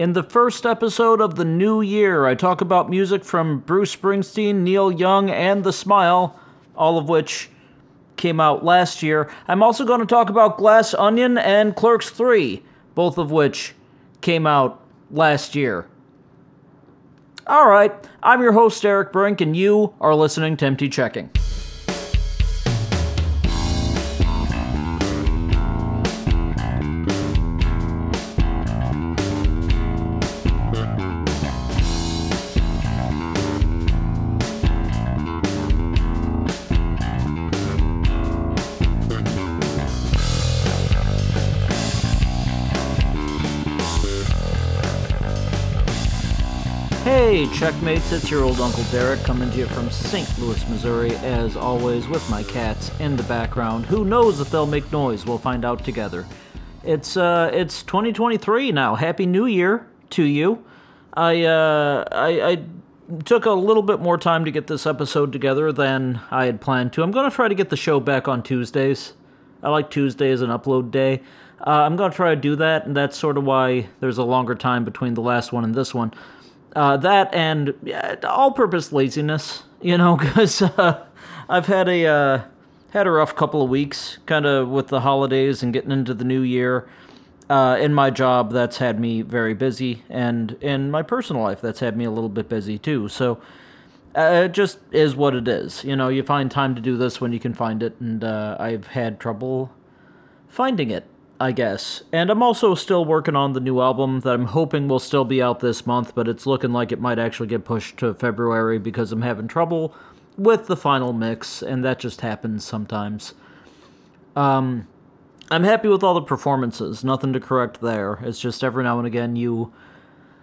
In the first episode of the new year, I talk about music from Bruce Springsteen, Neil Young, and The Smile, all of which came out last year. I'm also going to talk about Glass Onion and Clerks 3, both of which came out last year. All right, I'm your host, Derek Brink, and you are listening to Empty Checking. Checkmates, it's your old Uncle Derek coming to you from St. Louis, Missouri, as always, with my cats in the background. Who knows if they'll make noise? We'll find out together. It's uh, it's 2023 now. Happy New Year to you. I uh, I, I took a little bit more time to get this episode together than I had planned to. I'm going to try to get the show back on Tuesdays. I like Tuesday as an upload day. Uh, I'm going to try to do that, and that's sort of why there's a longer time between the last one and this one. Uh, that and yeah, all-purpose laziness, you know, because uh, I've had a uh, had a rough couple of weeks, kind of with the holidays and getting into the new year. Uh, in my job, that's had me very busy, and in my personal life, that's had me a little bit busy too. So uh, it just is what it is. You know, you find time to do this when you can find it, and uh, I've had trouble finding it. I guess. And I'm also still working on the new album that I'm hoping will still be out this month, but it's looking like it might actually get pushed to February because I'm having trouble with the final mix, and that just happens sometimes. Um, I'm happy with all the performances, nothing to correct there. It's just every now and again you.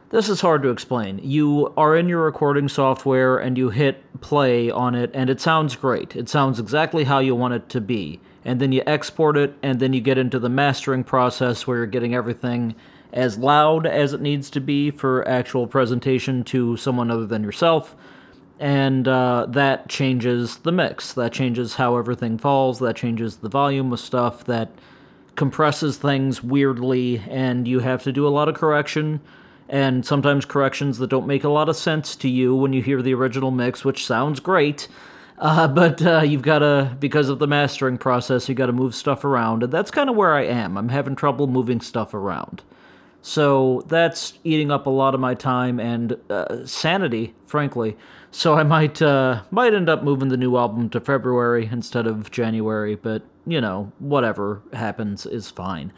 This is hard to explain. You are in your recording software and you hit play on it, and it sounds great. It sounds exactly how you want it to be and then you export it, and then you get into the mastering process where you're getting everything as loud as it needs to be for actual presentation to someone other than yourself. And uh, that changes the mix. That changes how everything falls. That changes the volume of stuff. That compresses things weirdly, and you have to do a lot of correction. And sometimes corrections that don't make a lot of sense to you when you hear the original mix, which sounds great. Uh, but uh, you've got to, because of the mastering process, you got to move stuff around. And that's kind of where I am. I'm having trouble moving stuff around. So that's eating up a lot of my time and uh, sanity, frankly. So I might uh, might end up moving the new album to February instead of January, but you know, whatever happens is fine.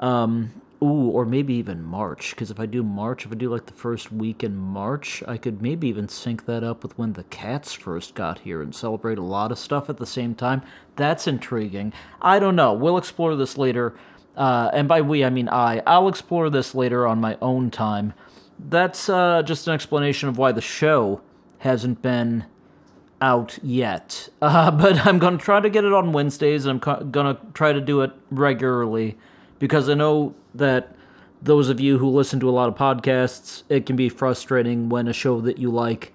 Um, Ooh, or maybe even March, because if I do March, if I do like the first week in March, I could maybe even sync that up with when the cats first got here and celebrate a lot of stuff at the same time. That's intriguing. I don't know. We'll explore this later. Uh, and by we, I mean I. I'll explore this later on my own time. That's uh, just an explanation of why the show hasn't been out yet. Uh, but I'm going to try to get it on Wednesdays, and I'm co- going to try to do it regularly because I know that those of you who listen to a lot of podcasts, it can be frustrating when a show that you like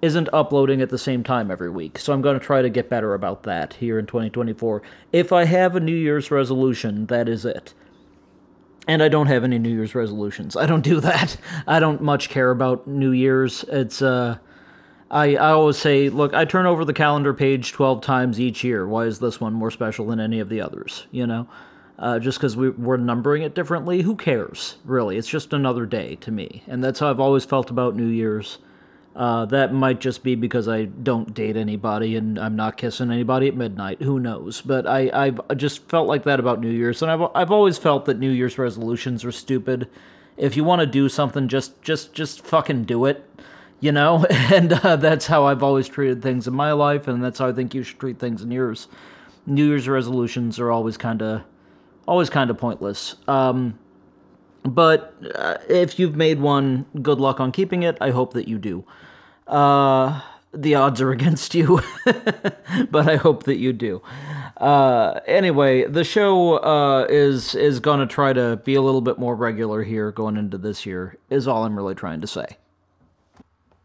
isn't uploading at the same time every week. So I'm going to try to get better about that here in 2024. If I have a New Year's resolution, that is it. And I don't have any New Year's resolutions. I don't do that. I don't much care about New Year's. It's uh I, I always say, look, I turn over the calendar page 12 times each year. Why is this one more special than any of the others, you know? Uh, just because we, we're numbering it differently. Who cares, really? It's just another day to me. And that's how I've always felt about New Year's. Uh, that might just be because I don't date anybody and I'm not kissing anybody at midnight. Who knows? But I, I've just felt like that about New Year's. And I've, I've always felt that New Year's resolutions are stupid. If you want to do something, just, just, just fucking do it you know and uh, that's how i've always treated things in my life and that's how i think you should treat things in yours new year's resolutions are always kind of always kind of pointless. Um, but uh, if you've made one, good luck on keeping it. I hope that you do. Uh, the odds are against you, but I hope that you do. Uh, anyway, the show uh, is is gonna try to be a little bit more regular here going into this year. Is all I'm really trying to say.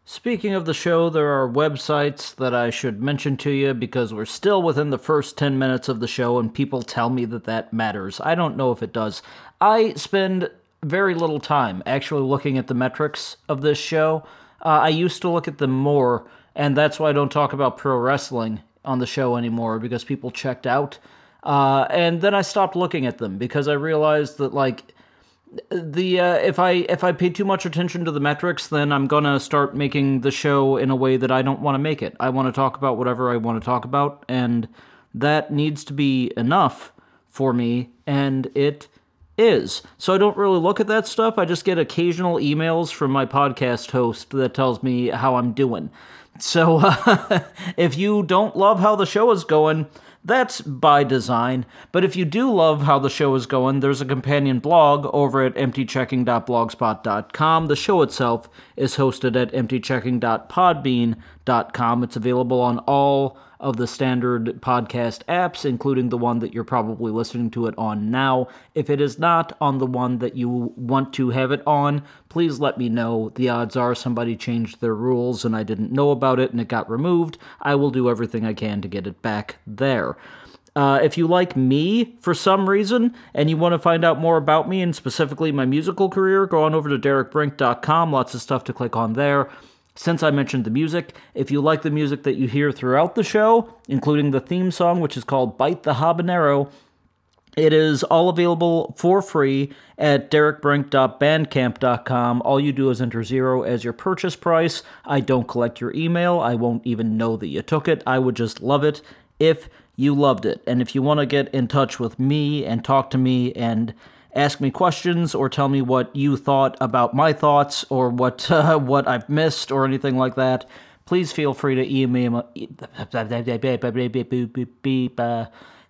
Speaking of the show, there are websites that I should mention to you because we're still within the first 10 minutes of the show and people tell me that that matters. I don't know if it does. I spend very little time actually looking at the metrics of this show. Uh, I used to look at them more, and that's why I don't talk about pro wrestling on the show anymore because people checked out. Uh, and then I stopped looking at them because I realized that like the uh, if I if I pay too much attention to the metrics, then I'm gonna start making the show in a way that I don't want to make it. I want to talk about whatever I want to talk about, and that needs to be enough for me, and it is. So I don't really look at that stuff. I just get occasional emails from my podcast host that tells me how I'm doing. So uh, if you don't love how the show is going, that's by design. But if you do love how the show is going, there's a companion blog over at emptychecking.blogspot.com. The show itself is hosted at emptychecking.podbean.com. It's available on all of the standard podcast apps, including the one that you're probably listening to it on now. If it is not on the one that you want to have it on, please let me know. The odds are somebody changed their rules and I didn't know about it and it got removed. I will do everything I can to get it back there. Uh, if you like me for some reason and you want to find out more about me and specifically my musical career, go on over to derekbrink.com. Lots of stuff to click on there. Since I mentioned the music, if you like the music that you hear throughout the show, including the theme song, which is called Bite the Habanero, it is all available for free at derekbrink.bandcamp.com. All you do is enter zero as your purchase price. I don't collect your email. I won't even know that you took it. I would just love it if you loved it. And if you want to get in touch with me and talk to me and ask me questions or tell me what you thought about my thoughts or what uh, what I've missed or anything like that, please feel free to email. me.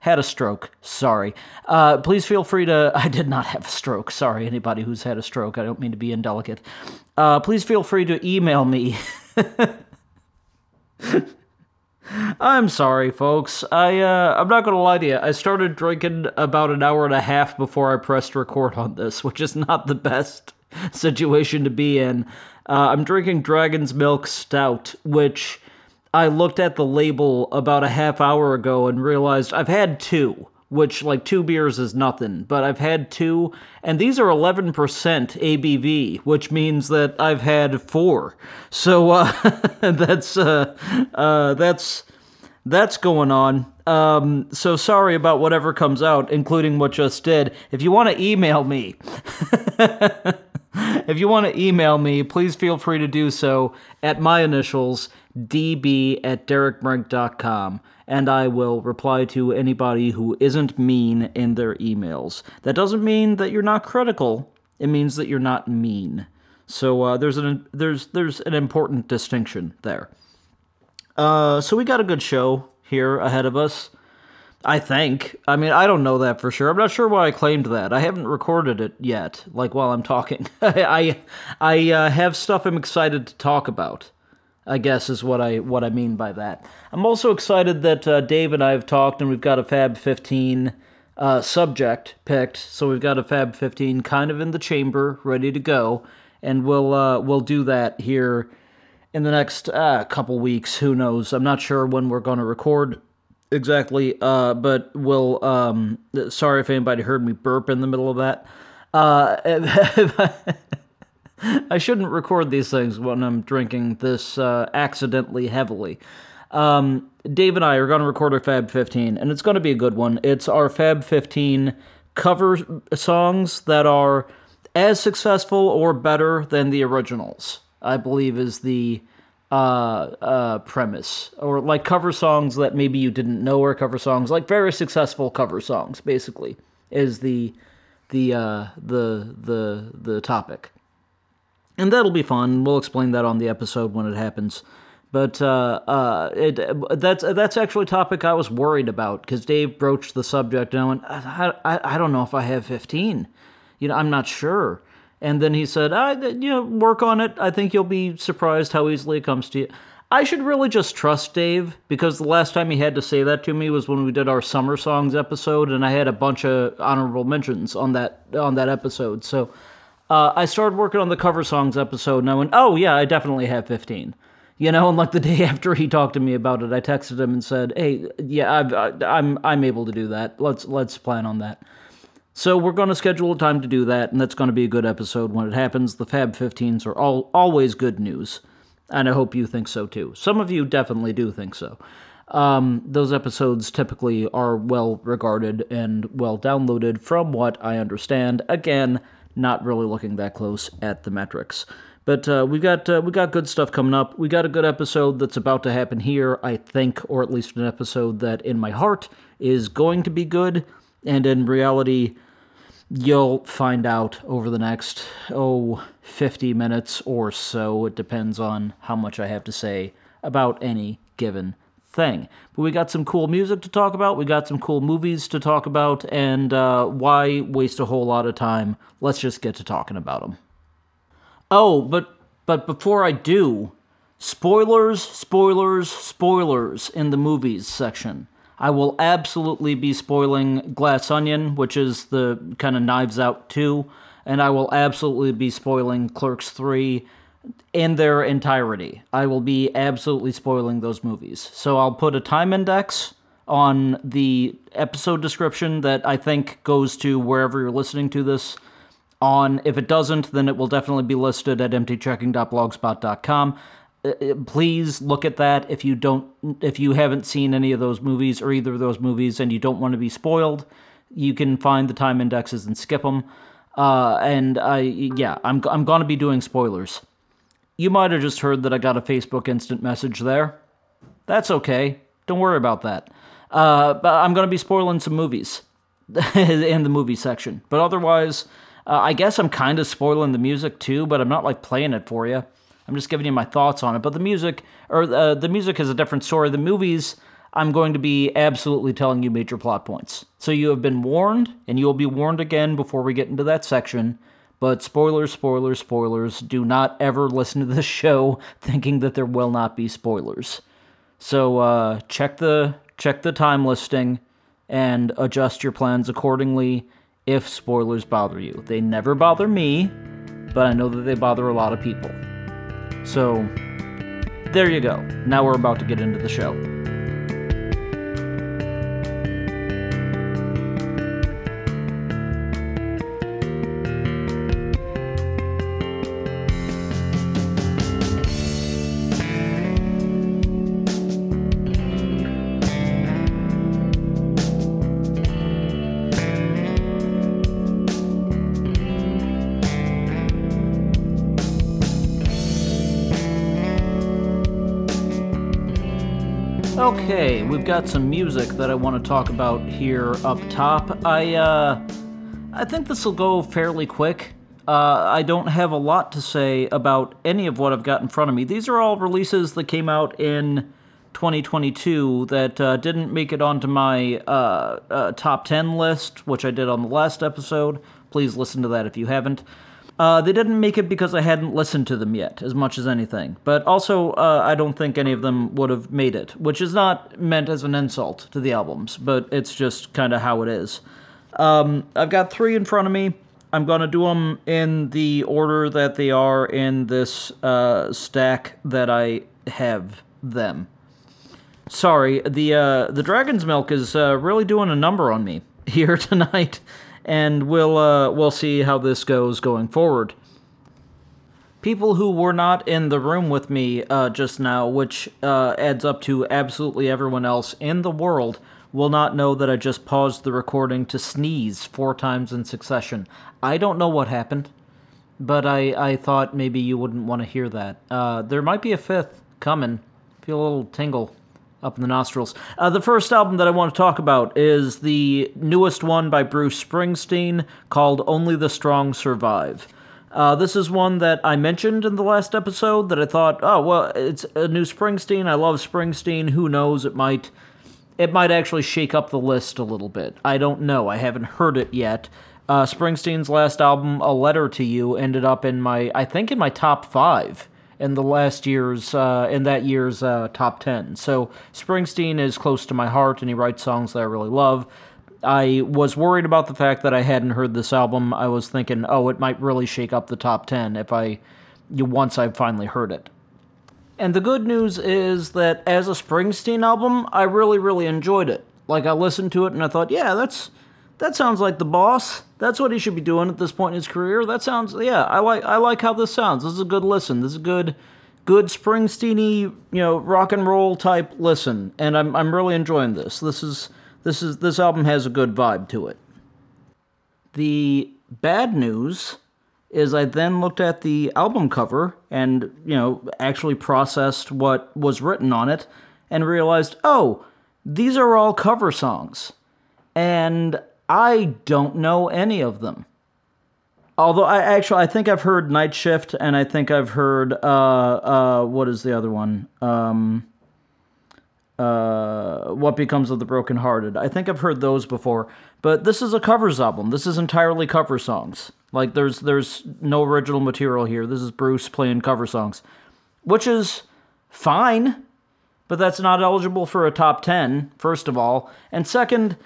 had a stroke. Sorry. Uh, please feel free to. I did not have a stroke. Sorry, anybody who's had a stroke. I don't mean to be indelicate. Uh, please feel free to email me. I'm sorry, folks. I uh, I'm not gonna lie to you. I started drinking about an hour and a half before I pressed record on this, which is not the best situation to be in. Uh, I'm drinking Dragon's Milk Stout, which I looked at the label about a half hour ago and realized I've had two which like two beers is nothing, but I've had two, and these are 11% ABV, which means that I've had four. So uh, that's uh, uh, that's that's going on. Um, so sorry about whatever comes out, including what just did. If you want to email me. if you want to email me, please feel free to do so at my initials, db at derekbrink.com and I will reply to anybody who isn't mean in their emails. That doesn't mean that you're not critical. It means that you're not mean. So uh, there's an there's there's an important distinction there. Uh, so we got a good show here ahead of us. I think. I mean, I don't know that for sure. I'm not sure why I claimed that. I haven't recorded it yet. Like while I'm talking, I I uh, have stuff I'm excited to talk about. I guess is what I what I mean by that. I'm also excited that uh, Dave and I have talked, and we've got a Fab 15 uh, subject picked. So we've got a Fab 15 kind of in the chamber, ready to go, and we'll uh, we'll do that here in the next uh, couple weeks. Who knows? I'm not sure when we're going to record exactly, uh, but we'll. Um, sorry if anybody heard me burp in the middle of that. I shouldn't record these things when I'm drinking this uh, accidentally heavily. Um, Dave and I are going to record our Fab 15, and it's going to be a good one. It's our Fab 15 cover songs that are as successful or better than the originals, I believe is the uh, uh, premise. Or like cover songs that maybe you didn't know are cover songs, like very successful cover songs, basically, is the the uh, the the the topic and that'll be fun. We'll explain that on the episode when it happens. But uh, uh, it, that's that's actually a topic I was worried about because Dave broached the subject, and I went, I, I, I don't know if I have 15. You know, I'm not sure. And then he said, I, you know, work on it. I think you'll be surprised how easily it comes to you. I should really just trust Dave because the last time he had to say that to me was when we did our summer songs episode, and I had a bunch of honorable mentions on that on that episode. So uh, I started working on the cover songs episode, and I went, "Oh yeah, I definitely have 15." You know, and like the day after he talked to me about it, I texted him and said, "Hey, yeah, I've, I, I'm I'm able to do that. Let's let's plan on that." So we're going to schedule a time to do that, and that's going to be a good episode when it happens. The Fab 15s are all, always good news, and I hope you think so too. Some of you definitely do think so. Um, those episodes typically are well regarded and well downloaded, from what I understand. Again, not really looking that close at the metrics. But uh, we got uh, we got good stuff coming up. We got a good episode that's about to happen here, I think, or at least an episode that in my heart is going to be good, and in reality, you'll find out over the next oh 50 minutes or so. It depends on how much I have to say about any given thing. But we got some cool music to talk about, we got some cool movies to talk about, and uh, why waste a whole lot of time? Let's just get to talking about them. Oh, but but before I do, spoilers, spoilers, spoilers in the movies section. I will absolutely be spoiling Glass Onion, which is the kind of Knives Out 2, and I will absolutely be spoiling Clerks 3 in their entirety. I will be absolutely spoiling those movies. So I'll put a time index on the episode description that I think goes to wherever you're listening to this on. If it doesn't, then it will definitely be listed at emptychecking.blogspot.com. Uh, uh, please look at that if you don't if you haven't seen any of those movies or either of those movies and you don't want to be spoiled you can find the time indexes and skip them uh, and i yeah i'm, I'm to be doing spoilers you might have just heard that I got a Facebook instant message there. That's okay. Don't worry about that. Uh, but I'm going to be spoiling some movies in the movie section. But otherwise, uh, I guess I'm kind of spoiling the music too, but I'm not like playing it for you. I'm just giving you my thoughts on it. But the music, or uh, the music is a different story. The movies, I'm going to be absolutely telling you major plot points. So you have been warned, and you will be warned again before we get into that section. But spoilers, spoilers, spoilers. Do not ever listen to this show thinking that there will not be spoilers. So uh, check the check the time listing and adjust your plans accordingly if spoilers bother you. They never bother me, but I know that they bother a lot of people. So there you go. Now we're about to get into the show. We've got some music that I want to talk about here up top. I uh, I think this will go fairly quick. Uh, I don't have a lot to say about any of what I've got in front of me. These are all releases that came out in 2022 that uh, didn't make it onto my uh, uh, top 10 list, which I did on the last episode. Please listen to that if you haven't. Uh, they didn't make it because I hadn't listened to them yet, as much as anything. But also, uh, I don't think any of them would have made it, which is not meant as an insult to the albums, but it's just kind of how it is. Um, I've got three in front of me. I'm going to do them in the order that they are in this uh, stack that I have them. Sorry, the uh, the dragon's milk is uh, really doing a number on me here tonight and we'll uh, we'll see how this goes going forward. People who were not in the room with me uh, just now, which uh, adds up to absolutely everyone else in the world, will not know that I just paused the recording to sneeze four times in succession. I don't know what happened, but I, I thought maybe you wouldn't want to hear that. Uh, there might be a fifth coming. Feel a little tingle up in the nostrils. Uh, the first album that I want to talk about is the newest one by Bruce Springsteen called Only the Strong Survive. Uh, this is one that I mentioned in the last episode that I thought, oh well, it's a new Springsteen. I love Springsteen. Who knows? It might, it might actually shake up the list a little bit. I don't know. I haven't heard it yet. Uh, Springsteen's last album, A Letter to You, ended up in my, I think, in my top five in the last year's uh, in that year's uh, top 10 so springsteen is close to my heart and he writes songs that i really love. I was worried about the fact that i hadn't heard this album. I was thinking oh it might really shake up the top 10 if i once i finally heard it. And the good news is that as a springsteen album i really really enjoyed it. Like i listened to it and i thought yeah that's that sounds like the boss. That's what he should be doing at this point in his career. That sounds yeah, I like I like how this sounds. This is a good listen. This is a good good Springsteeny, you know, rock and roll type listen. And I'm I'm really enjoying this. This is this is this album has a good vibe to it. The bad news is I then looked at the album cover and, you know, actually processed what was written on it and realized, "Oh, these are all cover songs." And I don't know any of them. Although I actually I think I've heard Night Shift and I think I've heard uh uh what is the other one? Um uh What Becomes of the Broken Hearted. I think I've heard those before, but this is a covers album. This is entirely cover songs. Like there's there's no original material here. This is Bruce playing cover songs, which is fine, but that's not eligible for a top 10 first of all. And second,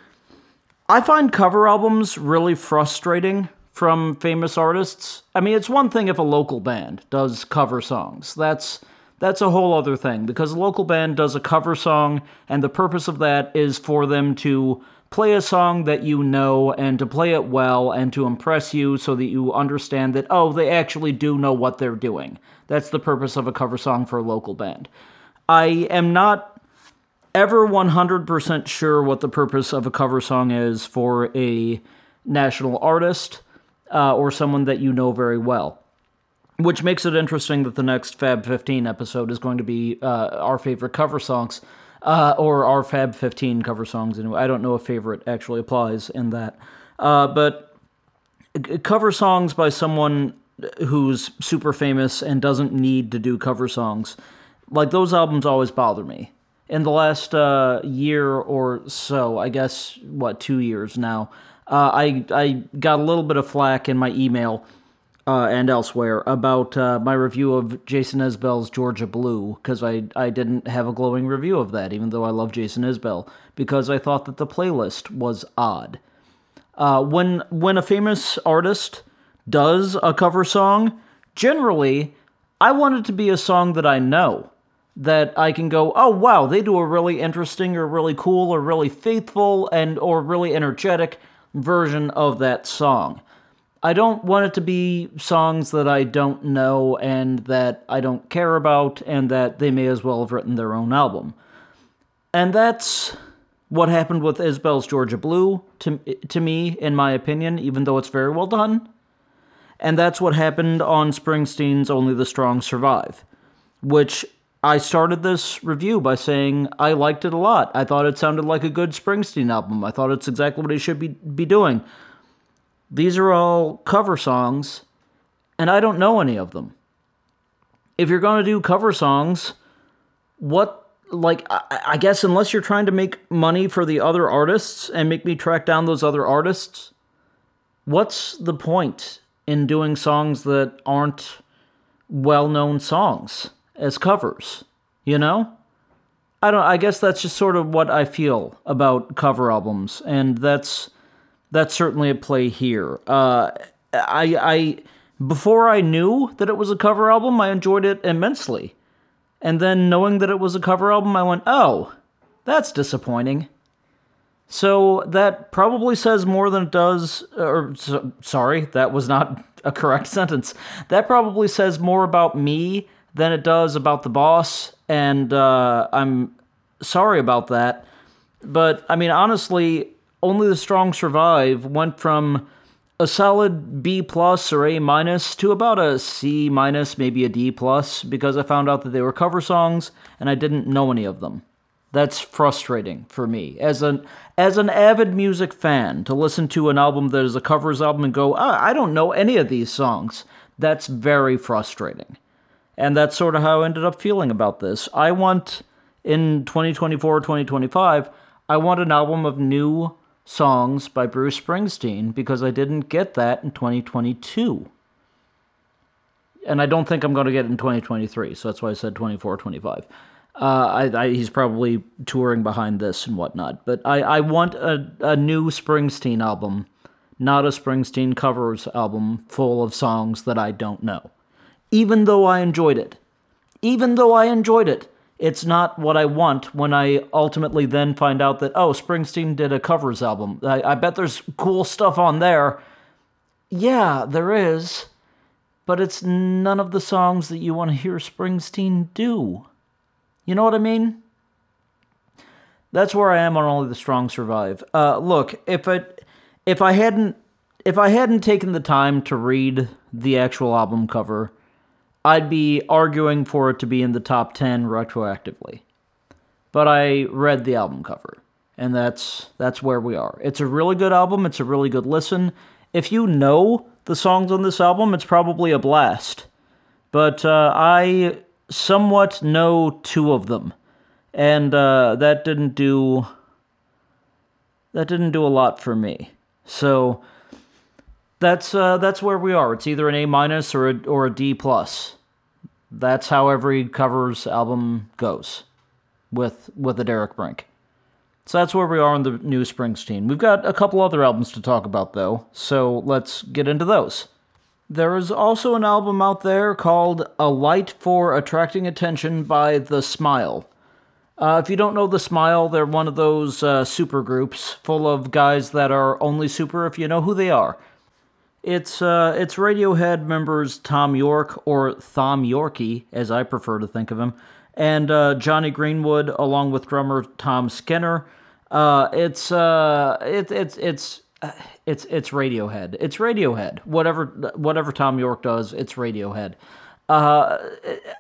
I find cover albums really frustrating from famous artists. I mean, it's one thing if a local band does cover songs. That's that's a whole other thing because a local band does a cover song and the purpose of that is for them to play a song that you know and to play it well and to impress you so that you understand that oh, they actually do know what they're doing. That's the purpose of a cover song for a local band. I am not ever 100% sure what the purpose of a cover song is for a national artist uh, or someone that you know very well. Which makes it interesting that the next Fab 15 episode is going to be uh, our favorite cover songs, uh, or our Fab 15 cover songs. Anyway, I don't know if favorite actually applies in that. Uh, but cover songs by someone who's super famous and doesn't need to do cover songs, like those albums always bother me in the last uh, year or so, I guess, what, two years now, uh, I, I got a little bit of flack in my email uh, and elsewhere about uh, my review of Jason Isbell's Georgia Blue, because I, I didn't have a glowing review of that, even though I love Jason Isbell, because I thought that the playlist was odd. Uh, when, when a famous artist does a cover song, generally, I want it to be a song that I know that I can go, oh wow, they do a really interesting or really cool or really faithful and or really energetic version of that song. I don't want it to be songs that I don't know and that I don't care about and that they may as well have written their own album. And that's what happened with Isbell's Georgia Blue to to me in my opinion, even though it's very well done. And that's what happened on Springsteen's Only the Strong Survive, which I started this review by saying I liked it a lot. I thought it sounded like a good Springsteen album. I thought it's exactly what he should be, be doing. These are all cover songs, and I don't know any of them. If you're going to do cover songs, what, like, I, I guess unless you're trying to make money for the other artists and make me track down those other artists, what's the point in doing songs that aren't well known songs? As covers, you know? I don't I guess that's just sort of what I feel about cover albums and that's that's certainly a play here. Uh I I before I knew that it was a cover album, I enjoyed it immensely. And then knowing that it was a cover album, I went, "Oh, that's disappointing." So that probably says more than it does or so, sorry, that was not a correct sentence. That probably says more about me than it does about the boss, and uh, I'm sorry about that. But I mean, honestly, only the strong survive went from a solid B plus or A minus to about a C minus, maybe a D plus, because I found out that they were cover songs and I didn't know any of them. That's frustrating for me as an as an avid music fan to listen to an album that is a covers album and go, oh, I don't know any of these songs. That's very frustrating. And that's sort of how I ended up feeling about this. I want, in 2024 2025, I want an album of new songs by Bruce Springsteen because I didn't get that in 2022. And I don't think I'm going to get it in 2023, so that's why I said 24 25. Uh, I, I, he's probably touring behind this and whatnot. But I, I want a, a new Springsteen album, not a Springsteen covers album full of songs that I don't know even though I enjoyed it. Even though I enjoyed it, it's not what I want when I ultimately then find out that, oh, Springsteen did a covers album. I, I bet there's cool stuff on there. Yeah, there is. But it's none of the songs that you want to hear Springsteen do. You know what I mean? That's where I am on Only the Strong Survive. Uh, look, if it if I hadn't if I hadn't taken the time to read the actual album cover, I'd be arguing for it to be in the top 10 retroactively. But I read the album cover, and that's that's where we are. It's a really good album, it's a really good listen. If you know the songs on this album, it's probably a blast. But uh, I somewhat know two of them, and uh, that didn't do that didn't do a lot for me. So that's uh, that's where we are. It's either an A minus or a or a D plus. That's how every covers album goes with with a Derek Brink. So that's where we are on the new Springsteen. We've got a couple other albums to talk about though, so let's get into those. There is also an album out there called A Light for Attracting Attention by The Smile. Uh, if you don't know The Smile, they're one of those uh, super groups full of guys that are only super if you know who they are. It's uh, it's Radiohead members Tom York or Thom Yorke, as I prefer to think of him, and uh, Jonny Greenwood, along with drummer Tom Skinner. Uh, it's uh, it, it's it's uh, it's it's Radiohead. It's Radiohead. Whatever whatever Thom Yorke does, it's Radiohead. Uh,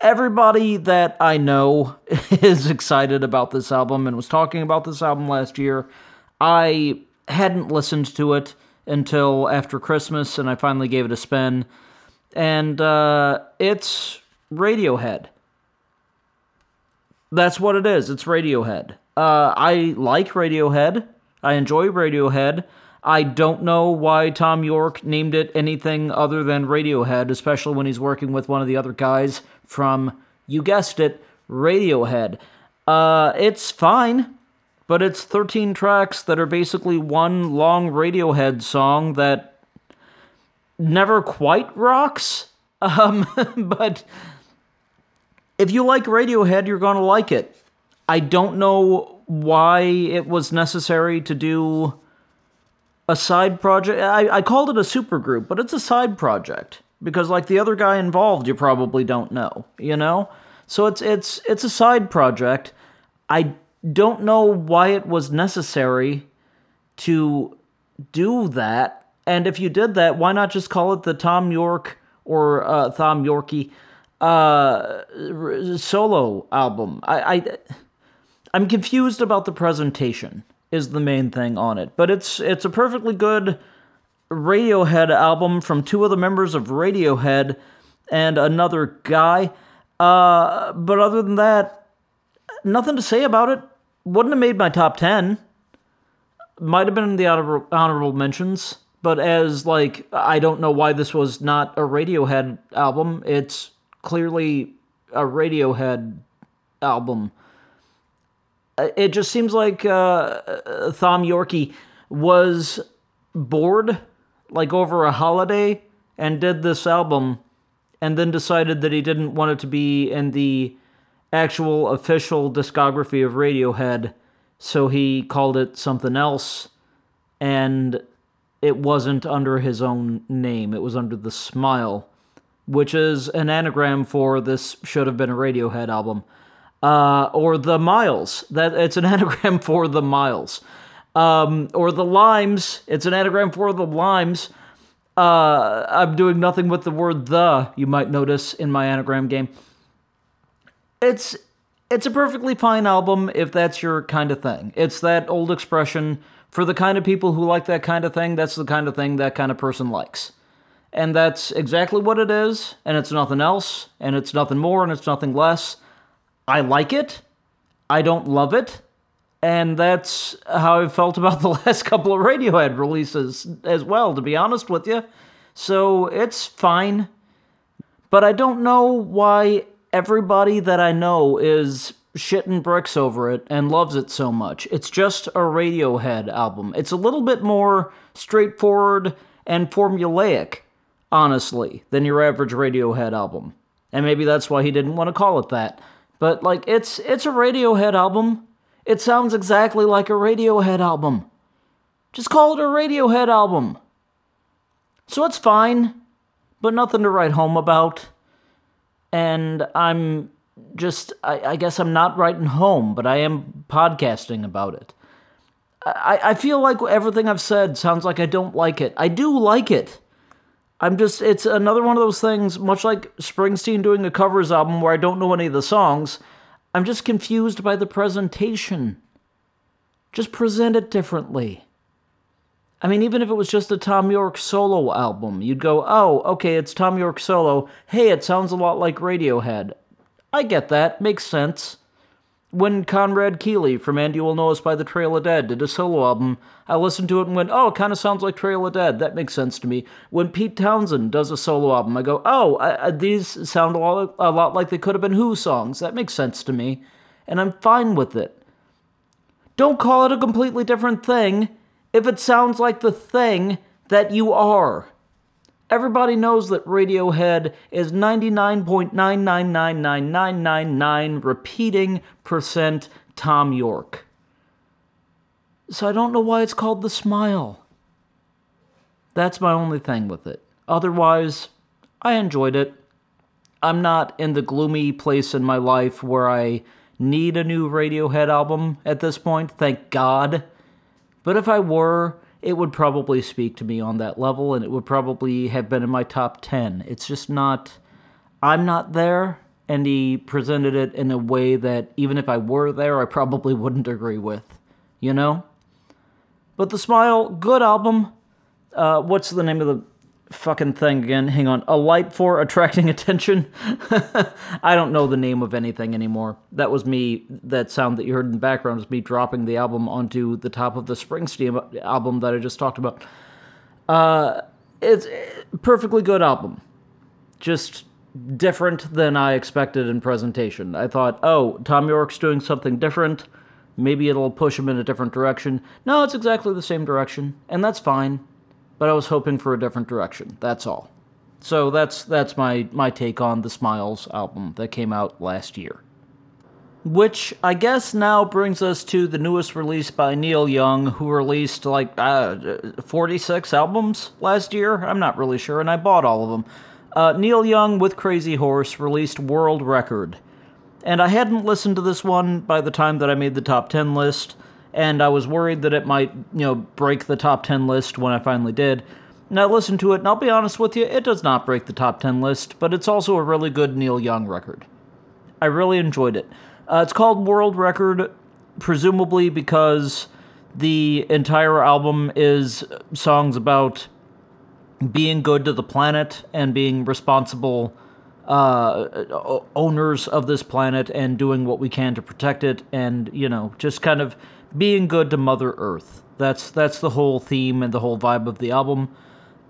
everybody that I know is excited about this album and was talking about this album last year. I hadn't listened to it until after Christmas, and I finally gave it a spin. And uh, it's Radiohead. That's what it is. It's Radiohead. Uh, I like Radiohead. I enjoy Radiohead. I don't know why Tom York named it anything other than Radiohead, especially when he's working with one of the other guys from, you guessed it, Radiohead. Uh, it's fine but it's 13 tracks that are basically one long Radiohead song that never quite rocks. Um, but if you like Radiohead, you're going to like it. I don't know why it was necessary to do a side project. I, I called it a supergroup, but it's a side project because, like the other guy involved, you probably don't know. You know, so it's it's it's a side project. I don't know why it was necessary to do that. And if you did that, why not just call it the Tom York or uh, Thom Yorkie uh, solo album? I, I I'm confused about the presentation. Is the main thing on it, but it's it's a perfectly good Radiohead album from two of the members of Radiohead and another guy. Uh, but other than that, nothing to say about it. Wouldn't have made my top 10. Might have been in the honorable, mentions, but as like I don't know why this was not a Radiohead album. It's clearly a Radiohead album. Uh, it just seems like uh, Thom Yorke was bored, like over a holiday, and did this album, and then decided that he didn't want it to be in the actual official discography of Radiohead, so he called it something else, and it wasn't under his own name. It was under the Smile, which is an anagram for this should have been a Radiohead album. Uh, or the Miles. That it's an anagram for the Miles. Um, or the Limes. It's an anagram for the Limes. Uh, I'm doing nothing with the word the, you might notice in my anagram game it's it's a perfectly fine album if that's your kind of thing. It's that old expression for the kind of people who like that kind of thing, that's the kind of thing that kind of person likes. And that's exactly what it is, and it's nothing else, and it's nothing more, and it's nothing less. I like it. I don't love it. And that's how I felt about the last couple of Radiohead releases as well, to be honest with you. So it's fine. But I don't know why everybody that I know is shitting bricks over it and loves it so much. It's just a Radiohead album. It's a little bit more straightforward and formulaic, honestly, than your average Radiohead album. And maybe that's why he didn't want to call it that. But like it's it's a Radiohead album. It sounds exactly like a Radiohead album. Just call it a Radiohead album. So it's fine, but nothing to write home about. And I'm just, I, I guess I'm not writing home, but I am podcasting about it. I, I feel like everything I've said sounds like I don't like it. I do like it. I'm just, it's another one of those things, much like Springsteen doing a covers album where I don't know any of the songs. I'm just confused by the presentation. Just present it differently. I mean, even if it was just a Tom York solo album, you'd go, oh, okay, it's Tom York solo. Hey, it sounds a lot like Radiohead. I get that, makes sense. When Conrad Keely from And You Will Know Us by the Trail of Dead did a solo album, I listened to it and went, oh, it kind of sounds like Trail of Dead. That makes sense to me. When Pete Townshend does a solo album, I go, oh, I, I, these sound a lot, a lot like they could have been Who songs. That makes sense to me. And I'm fine with it. Don't call it a completely different thing if it sounds like the thing that you are. Everybody knows that Radiohead is 99.9999999 repeating percent Tom York. So I don't know why it's called The Smile. That's my only thing with it. Otherwise, I enjoyed it. I'm not in the gloomy place in my life where I need a new Radiohead album at this point, thank God. But if I were, it would probably speak to me on that level and it would probably have been in my top 10. It's just not, I'm not there, and he presented it in a way that even if I were there, I probably wouldn't agree with, you know? But The Smile, good album. Uh, what's the name of the fucking thing again. Hang on. A light for attracting attention. I don't know the name of anything anymore. That was me. That sound that you heard in the background was me dropping the album onto the top of the Springsteen album that I just talked about. Uh, it's perfectly good album. Just different than I expected in presentation. I thought, oh, Thom York's doing something different. Maybe it'll push him in a different direction. No, it's exactly the same direction, and that's fine but I was hoping for a different direction. That's all. So that's that's my my take on the Smiles album that came out last year. Which I guess now brings us to the newest release by Neil Young, who released like uh, 46 albums last year. I'm not really sure, and I bought all of them. Uh, Neil Young with Crazy Horse released World Record. And I hadn't listened to this one by the time that I made the top 10 list and I was worried that it might, you know, break the top 10 list when I finally did. And I listened to it, and I'll be honest with you, it does not break the top 10 list, but it's also a really good Neil Young record. I really enjoyed it. Uh, it's called World Record, presumably because the entire album is songs about being good to the planet and being responsible uh, owners of this planet and doing what we can to protect it and, you know, just kind of being good to Mother Earth. That's that's the whole theme and the whole vibe of the album.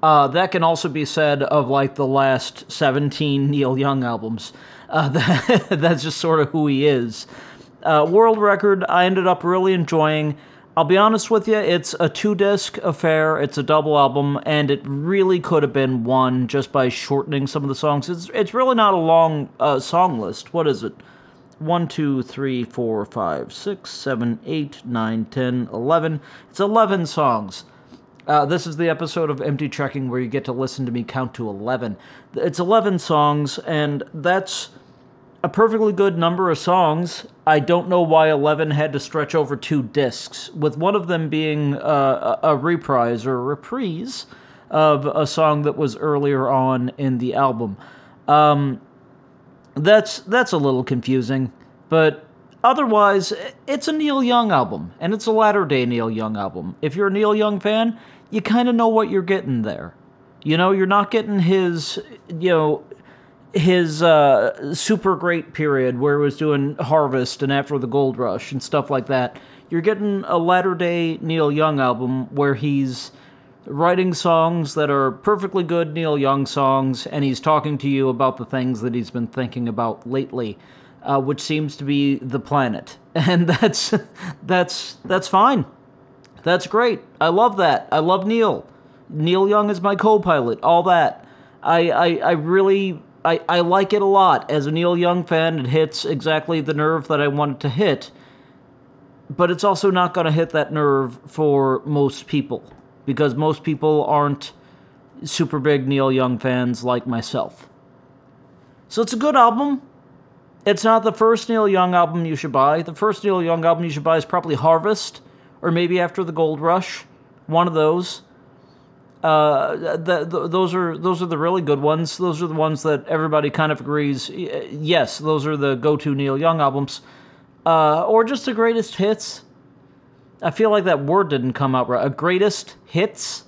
Uh, that can also be said of like the last 17 Neil Young albums. Uh, that, that's just sort of who he is. Uh, World Record, I ended up really enjoying. I'll be honest with you, it's a two disc affair, it's a double album, and it really could have been one just by shortening some of the songs. It's, it's really not a long uh, song list. What is it? 1, 2, 3, 4, 5, 6, 7, 8, 9, 10, 11. It's 11 songs. Uh, this is the episode of Empty Checking where you get to listen to me count to 11. It's 11 songs, and that's a perfectly good number of songs. I don't know why 11 had to stretch over two discs, with one of them being uh, a reprise or a reprise of a song that was earlier on in the album. Um, that's that's a little confusing, but otherwise, it's a Neil Young album, and it's a latter day Neil Young album. If you're a Neil Young fan, you kind of know what you're getting there. You know, you're not getting his, you know, his uh, super great period where he was doing Harvest and After the Gold Rush and stuff like that. You're getting a latter day Neil Young album where he's writing songs that are perfectly good Neil Young songs, and he's talking to you about the things that he's been thinking about lately, uh, which seems to be the planet, and that's that's that's fine. That's great. I love that. I love Neil. Neil Young is my co-pilot. All that. I I, I really. I, I like it a lot. As a Neil Young fan, it hits exactly the nerve that I wanted to hit. But it's also not going to hit that nerve for most people because most people aren't super big Neil Young fans like myself. So it's a good album. It's not the first Neil Young album you should buy. The first Neil Young album you should buy is probably Harvest, or maybe After the Gold Rush, one of those. Uh, the, the, those are those are the really good ones. Those are the ones that everybody kind of agrees. Yes, those are the go-to Neil Young albums, uh, or just the greatest hits. I feel like that word didn't come out right. A greatest hits,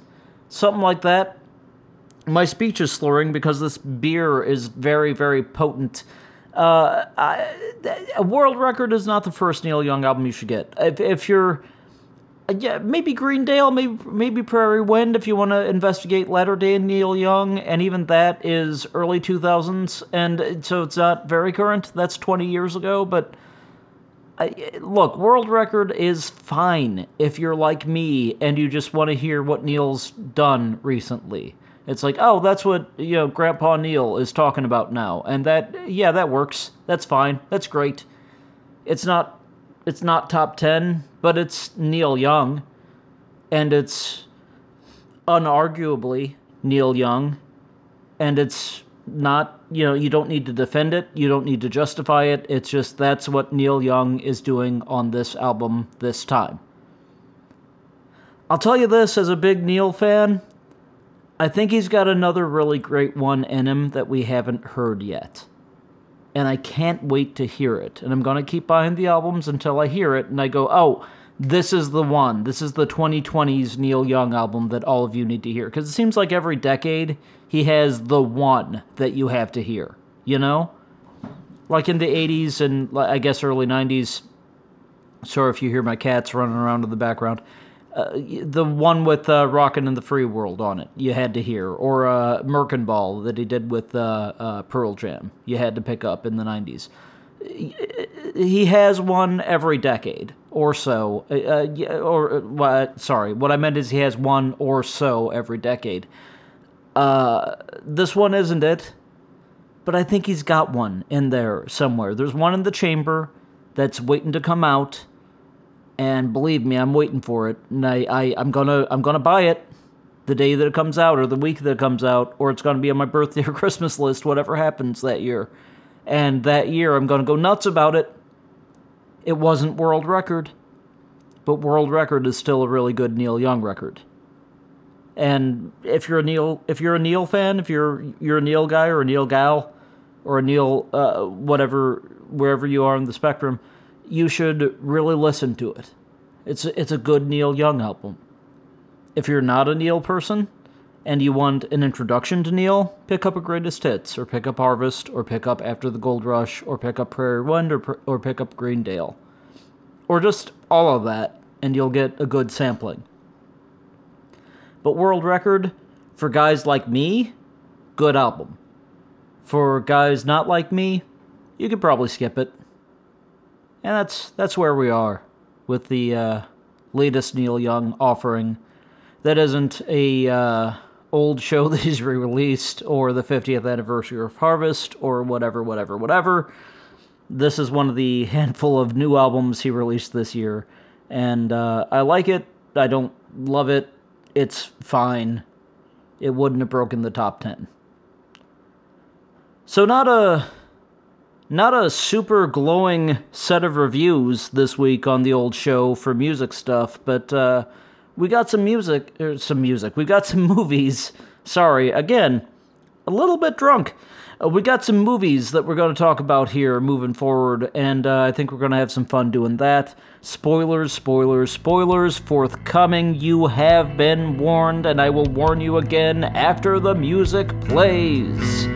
something like that. My speech is slurring because this beer is very very potent. Uh, I, a world record is not the first Neil Young album you should get. If, if you're yeah, maybe Greendale, maybe maybe Prairie Wind if you want to investigate latter day Neil Young, and even that is early 2000s, and so it's not very current. That's 20 years ago, but look, World Record is fine if you're like me and you just want to hear what Neil's done recently. It's like, oh, that's what you know, Grandpa Neil is talking about now, and that yeah, that works. That's fine. That's great. It's not it's not top 10, but it's Neil Young. And it's unarguably Neil Young. And it's not, you know, you don't need to defend it, you don't need to justify it. It's just that's what Neil Young is doing on this album this time. I'll tell you this as a big Neil fan, I think he's got another really great one in him that we haven't heard yet and I can't wait to hear it. And I'm going to keep buying the albums until I hear it and I go, oh, this is the one. This is the 2020s Neil Young album that all of you need to hear. Because it seems like every decade he has the one that you have to hear, you know? Like in the 80s and I guess early 90s. Sorry if you hear my cats running around in the background. Uh, the one with uh, "Rockin' in the Free World" on it, you had to hear, or uh, "Merkin Ball" that he did with uh, uh, Pearl Jam, you had to pick up in the '90s. He has one every decade or so, uh, yeah, or sorry, what I meant is he has one or so every decade. Uh, this one isn't it, but I think he's got one in there somewhere. There's one in the chamber that's waiting to come out and believe me, I'm waiting for it, and I, I I'm gonna I'm gonna buy it the day that it comes out, or the week that it comes out, or it's gonna be on my birthday or Christmas list, whatever happens that year. And that year, I'm gonna go nuts about it. It wasn't world record, but world record is still a really good Neil Young record. And if you're a Neil, if you're a Neil fan, if you're you're a Neil guy or a Neil gal, or a Neil uh, whatever wherever you are in the spectrum, you should really listen to it. It's it's a good Neil Young album. If you're not a Neil person and you want an introduction to Neil, pick up a Greatest Hits, or pick up Harvest, or pick up After the Gold Rush, or pick up Prairie Wind, or, or pick up Greendale. Or just all of that, and you'll get a good sampling. But World Record, for guys like me, good album. For guys not like me, you could probably skip it. And that's that's where we are with the uh, latest Neil Young offering. That isn't a uh, old show that he's re-released or the 50th anniversary of Harvest or whatever, whatever, whatever. This is one of the handful of new albums he released this year, and uh, I like it. I don't love it. It's fine. It wouldn't have broken the top 10. So, not a not a super glowing set of reviews this week on the old show for music stuff, but uh, we got some music, er, some music. We got some movies. Sorry, again, a little bit drunk. Uh, we got some movies that we're going to talk about here moving forward, and uh, I think we're going to have some fun doing that. Spoilers, spoilers, spoilers forthcoming. You have been warned, and I will warn you again after the music plays.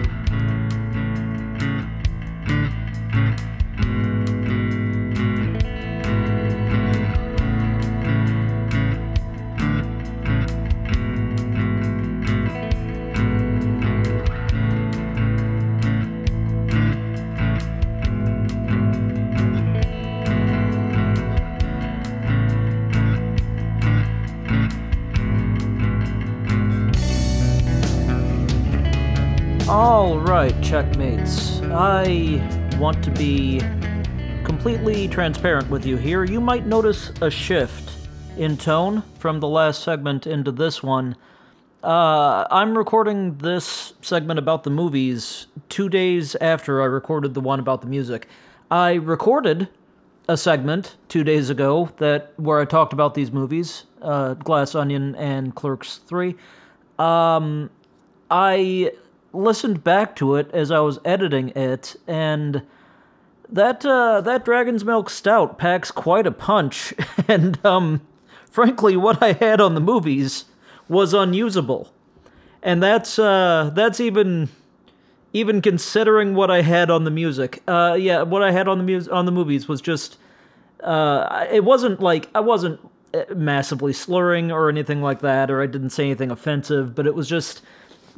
All right, checkmates. I want to be completely transparent with you here. You might notice a shift in tone from the last segment into this one. Uh, I'm recording this segment about the movies two days after I recorded the one about the music. I recorded a segment two days ago that where I talked about these movies, uh, Glass Onion and Clerks Three. Um, I listened back to it as I was editing it, and that uh, that Dragon's Milk Stout packs quite a punch. and um, frankly, what I had on the movies was unusable, and that's uh, that's even even considering what I had on the music. Uh, yeah, what I had on the mus- on the movies was just uh, it wasn't like I wasn't uh, massively slurring or anything like that, or I didn't say anything offensive, but it was just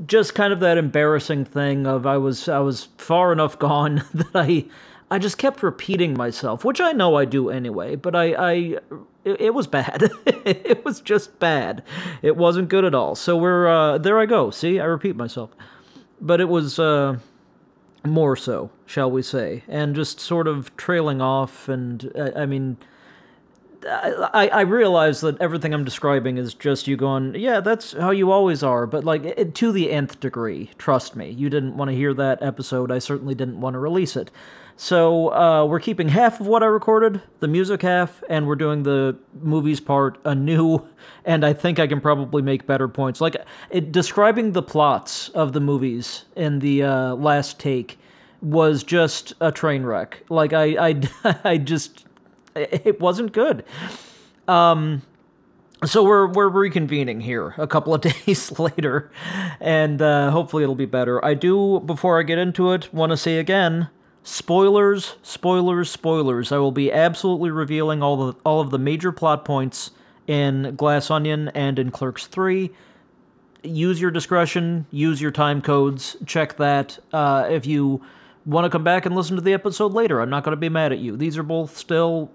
just kind of that embarrassing thing of I was I was far enough gone that I I just kept repeating myself, which I know I do anyway, but I I it, was bad. it was just bad. It wasn't good at all. So we're uh there I go. See, I repeat myself. But it was uh more so, shall we say, and just sort of trailing off and I, I mean I, I realize that everything I'm describing is just you going, yeah, that's how you always are, but like it, to the nth degree. Trust me, you didn't want to hear that episode. I certainly didn't want to release it. So uh, we're keeping half of what I recorded, the music half, and we're doing the movies part anew. And I think I can probably make better points. Like it, describing the plots of the movies in the uh, last take was just a train wreck. Like I, I, I just it wasn't good. Um, so we're we're reconvening here a couple of days later, and uh, hopefully it'll be better. I do before I get into it want to say again. Spoilers, spoilers, spoilers. I will be absolutely revealing all the all of the major plot points in Glass Onion and in Clerks 3. Use your discretion, use your time codes, check that. Uh, if you want to come back and listen to the episode later, I'm not going to be mad at you. These are both still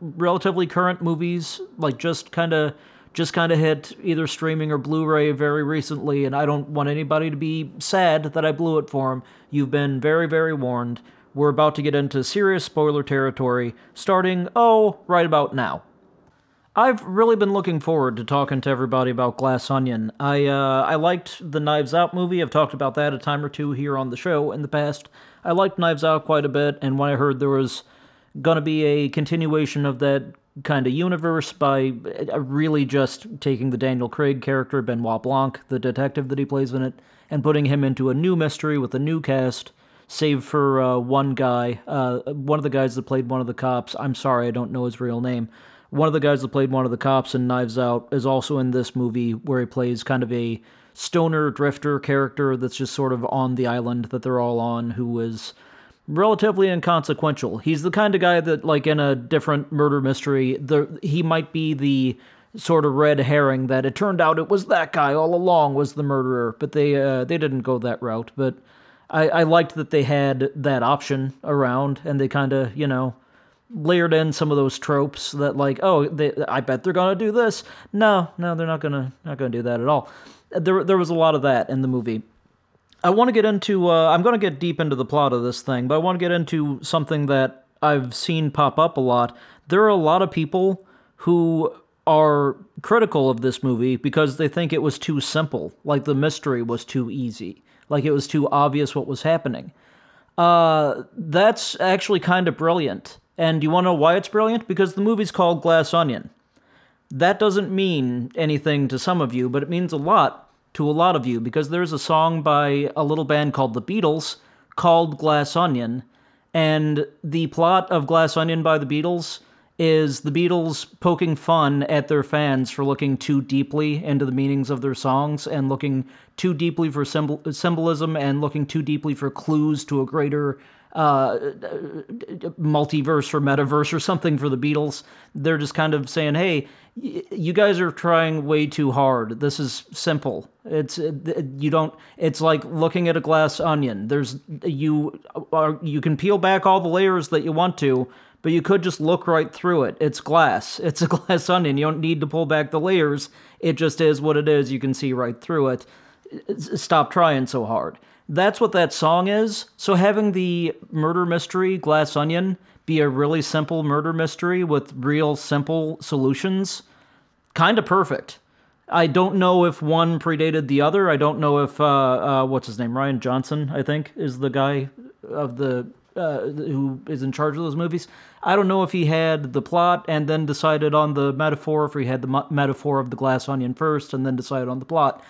relatively current movies, like just kind of just kind of hit either streaming or Blu-ray very recently, and I don't want anybody to be sad that I blew it for them. You've been very, very warned. We're about to get into serious spoiler territory, starting oh right about now. I've really been looking forward to talking to everybody about Glass Onion. I uh, I liked the Knives Out movie. I've talked about that a time or two here on the show in the past. I liked Knives Out quite a bit, and when I heard there was going to be a continuation of that kind of universe by uh, really just taking the Daniel Craig character, Benoit Blanc, the detective that he plays in it, and putting him into a new mystery with a new cast, save for uh, one guy, uh, one of the guys that played one of the cops. I'm sorry, I don't know his real name. One of the guys that played one of the cops in Knives Out is also in this movie where he plays kind of a stoner drifter character that's just sort of on the island that they're all on who is relatively inconsequential. He's the kind of guy that, like in a different murder mystery, the he might be the sort of red herring that it turned out it was that guy all along was the murderer, but they uh, they didn't go that route. But I, I liked that they had that option around, and they kind of you know layered in some of those tropes that like oh they, I bet they're gonna do this. No, no, they're not gonna not gonna do that at all. There there was a lot of that in the movie. I want to get into. Uh, I'm going to get deep into the plot of this thing, but I want to get into something that I've seen pop up a lot. There are a lot of people who are critical of this movie because they think it was too simple, like the mystery was too easy, like it was too obvious what was happening. Uh, that's actually kind of brilliant. And you want to know why it's brilliant? Because the movie's called Glass Onion. That doesn't mean anything to some of you, but it means a lot to a lot of you because there's a song by a little band called The Beatles called Glass Onion. And the plot of Glass Onion by the Beatles is the Beatles poking fun at their fans for looking too deeply into the meanings of their songs and looking too deeply for symbol- symbolism and looking too deeply for clues to a greater Uh, uh, multiverse or metaverse or something for the Beatles. They're just kind of saying, "Hey, you guys are trying way too hard. This is simple. It's uh, you don't. It's like looking at a glass onion. There's you uh, are you can peel back all the layers that you want to." But you could just look right through it. It's glass. It's a glass onion. You don't need to pull back the layers. It just is what it is. You can see right through it. Stop trying so hard That's what that song is. So having the murder mystery Glass Onion be a really simple murder mystery with real simple solutions, kind of perfect. I don't know if one predated the other. I don't know if uh, uh, what's his name, Rian Johnson, I think, is the guy of the uh, who is in charge of those movies. I don't know if he had the plot and then decided on the metaphor, if he had the metaphor of the glass onion first and then decided on the plot.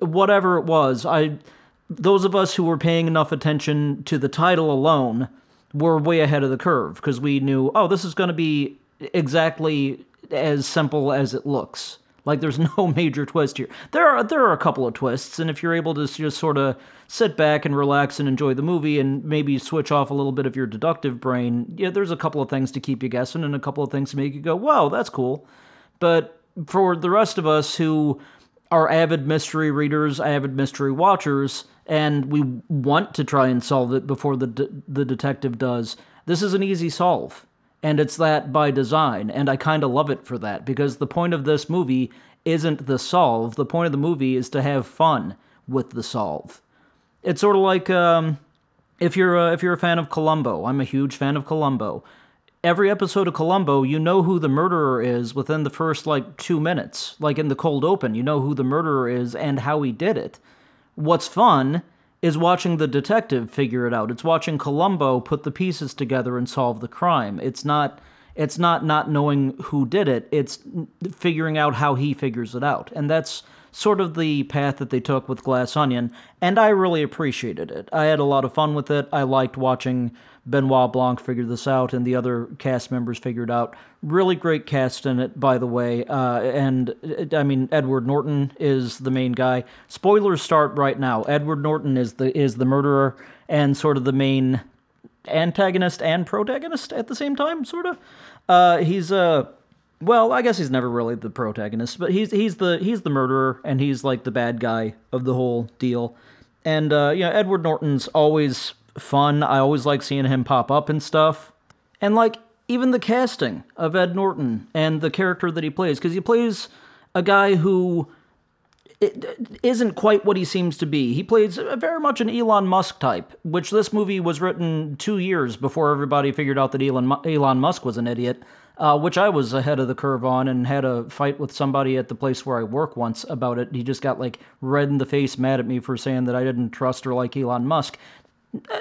Whatever it was, I those of us who were paying enough attention to the title alone were way ahead of the curve because we knew, oh, this is going to be exactly as simple as it looks. Like there's no major twist here. There are there are a couple of twists, and if you're able to just sort of sit back and relax and enjoy the movie, and maybe switch off a little bit of your deductive brain, yeah, there's a couple of things to keep you guessing, and a couple of things to make you go, "Whoa, that's cool." But for the rest of us who are avid mystery readers, avid mystery watchers, and we want to try and solve it before the de- the detective does, this is an easy solve and it's that by design and i kind of love it for that because the point of this movie isn't the solve. The point of the movie is to have fun with the solve. It's sort of like um, if you're a, if you're a fan of columbo i'm a huge fan of columbo. Every episode of columbo you know who the murderer is within the first like two minutes. Like in the cold open you know who the murderer is and how he did it what's fun is watching the detective figure it out. It's watching Columbo put the pieces together and solve the crime. It's not it's not not knowing who did it. It's figuring out how he figures it out. And that's sort of the path that they took with Glass Onion, and I really appreciated it. I had a lot of fun with it. I liked watching Benoit Blanc figured this out and the other cast members figured out. Really great cast in it, by the way. Uh, and I mean, Edward Norton is the main guy. Spoilers start right now. Edward Norton is the is the murderer and sort of the main antagonist and protagonist at the same time, sort of. Uh, he's a uh, well, I guess he's never really the protagonist, but he's he's the he's the murderer and he's like the bad guy of the whole deal. And uh, you know, Edward Norton's always fun. I always like seeing him pop up and stuff. And like even the casting of Ed Norton and the character that he plays, because he plays a guy who isn't quite what he seems to be. He plays very much an Elon Musk type, which this movie was written two years before everybody figured out that Elon, Elon Musk was an idiot, uh, which I was ahead of the curve on and had a fight with somebody at the place where I work once about it. He just got like red in the face mad at me for saying that I didn't trust or like Elon Musk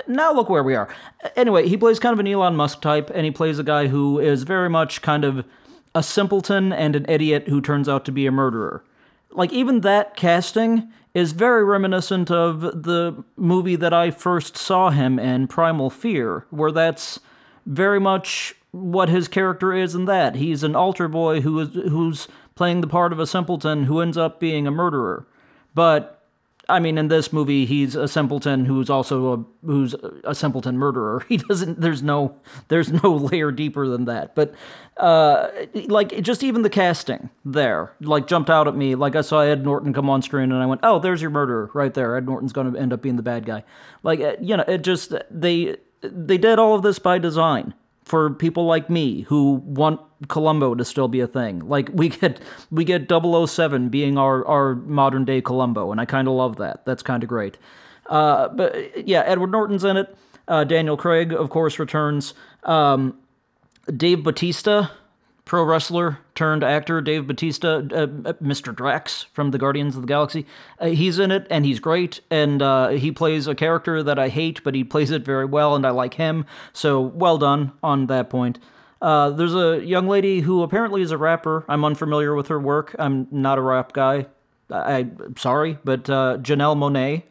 now look where we are. Anyway, he plays kind of an Elon Musk type, and he plays a guy who is very much kind of a simpleton and an idiot who turns out to be a murderer. Like, even that casting is very reminiscent of the movie that I first saw him in, Primal Fear, where that's very much what his character is in that. He's an altar boy who is who's playing the part of a simpleton who ends up being a murderer. But I mean, in this movie, he's a simpleton who's also a who's a simpleton murderer. He doesn't. There's no. There's no layer deeper than that. But uh, like just even the casting there, like jumped out at me. Like I saw Ed Norton come on screen, and I went, "Oh, there's your murderer right there." Ed Norton's going to end up being the bad guy. Like uh, you know, it just they they did all of this by design for people like me who want Columbo to still be a thing. Like we get we get 007 being our our modern day Columbo, and I kind of love that. That's kind of great. Uh, but yeah, Edward Norton's in it. Uh, Daniel Craig, of course, returns. Um, Dave Bautista pro wrestler turned actor Dave Bautista, uh, uh Mr. Drax from the Guardians of the Galaxy. Uh, he's in it and he's great, and uh, he plays a character that I hate, but he plays it very well, and I like him. So well done on that point. Uh, there's a young lady who apparently is a rapper. I'm unfamiliar with her work. I'm not a rap guy. I, am sorry, but uh, Janelle Monáe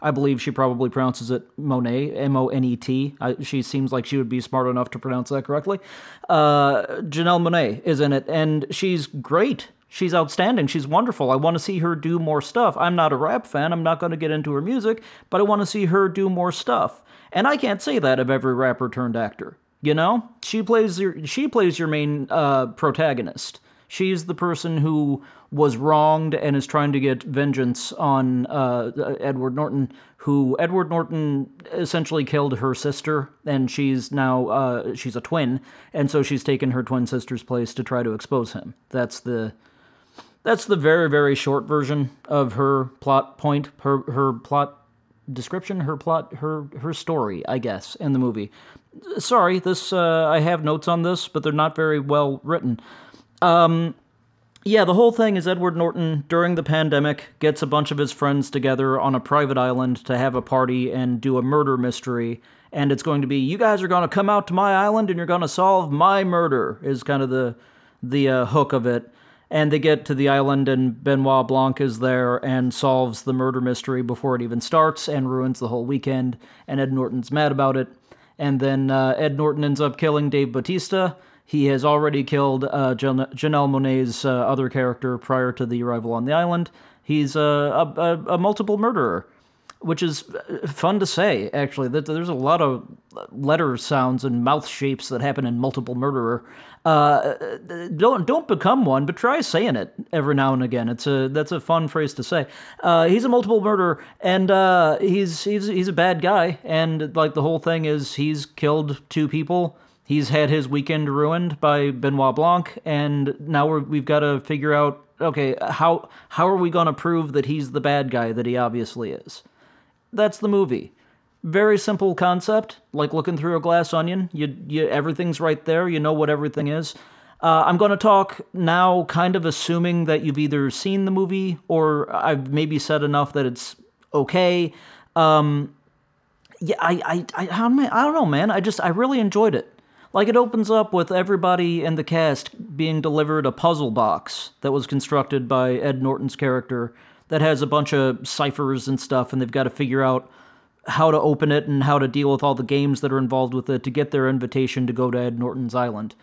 I believe she probably pronounces it Monet, M O N E T. She seems like she would be smart enough to pronounce that correctly. Uh, Janelle Monáe is in it, and she's great. She's outstanding. She's wonderful. I want to see her do more stuff. I'm not a rap fan. I'm not going to get into her music, but I want to see her do more stuff. And I can't say that of every rapper turned actor. You know, she plays your she plays your main uh, protagonist. She's the person who was wronged and is trying to get vengeance on uh, Edward Norton, who Edward Norton essentially killed her sister, and she's now uh, she's a twin, and so she's taken her twin sister's place to try to expose him. That's the that's the very very short version of her plot point, her her plot description, her plot, her her story, I guess, in the movie. Sorry, this uh, I have notes on this, but they're not very well written. Um, yeah, the whole thing is Edward Norton during the pandemic gets a bunch of his friends together on a private island to have a party and do a murder mystery. And it's going to be you guys are going to come out to my island and you're going to solve my murder is kind of the the uh, hook of it. And they get to the island and Benoit Blanc is there and solves the murder mystery before it even starts and ruins the whole weekend. And Ed Norton's mad about it. And then uh, Ed Norton ends up killing Dave Bautista he has already killed uh, Jan- Janelle Monáe's uh, other character prior to the arrival on the island. He's a, a, a, multiple murderer, which is uh, fun to say, actually. That there's a lot of letter sounds and mouth shapes that happen in multiple murderer. Uh, don't don't become one, but try saying it every now and again. It's a that's a fun phrase to say. Uh, he's a multiple murderer, and uh, he's he's he's a bad guy, and like the whole thing is he's killed two people he's had his weekend ruined by Benoit Blanc, and now we have got to figure out okay how how are we going to prove that he's the bad guy that he obviously is. That's the movie. Very simple concept, like looking through a glass onion. You, you everything's right there. You know what everything is. Uh, I'm going to talk now, kind of assuming that you've either seen the movie or I've maybe said enough that it's okay. Um, yeah, I, I, I, I don't know, man. I just, I really enjoyed it. Like it opens up with everybody in the cast being delivered a puzzle box that was constructed by Ed Norton's character that has a bunch of ciphers and stuff, and they've got to figure out how to open it and how to deal with all the games that are involved with it to get their invitation to go to Ed Norton's island.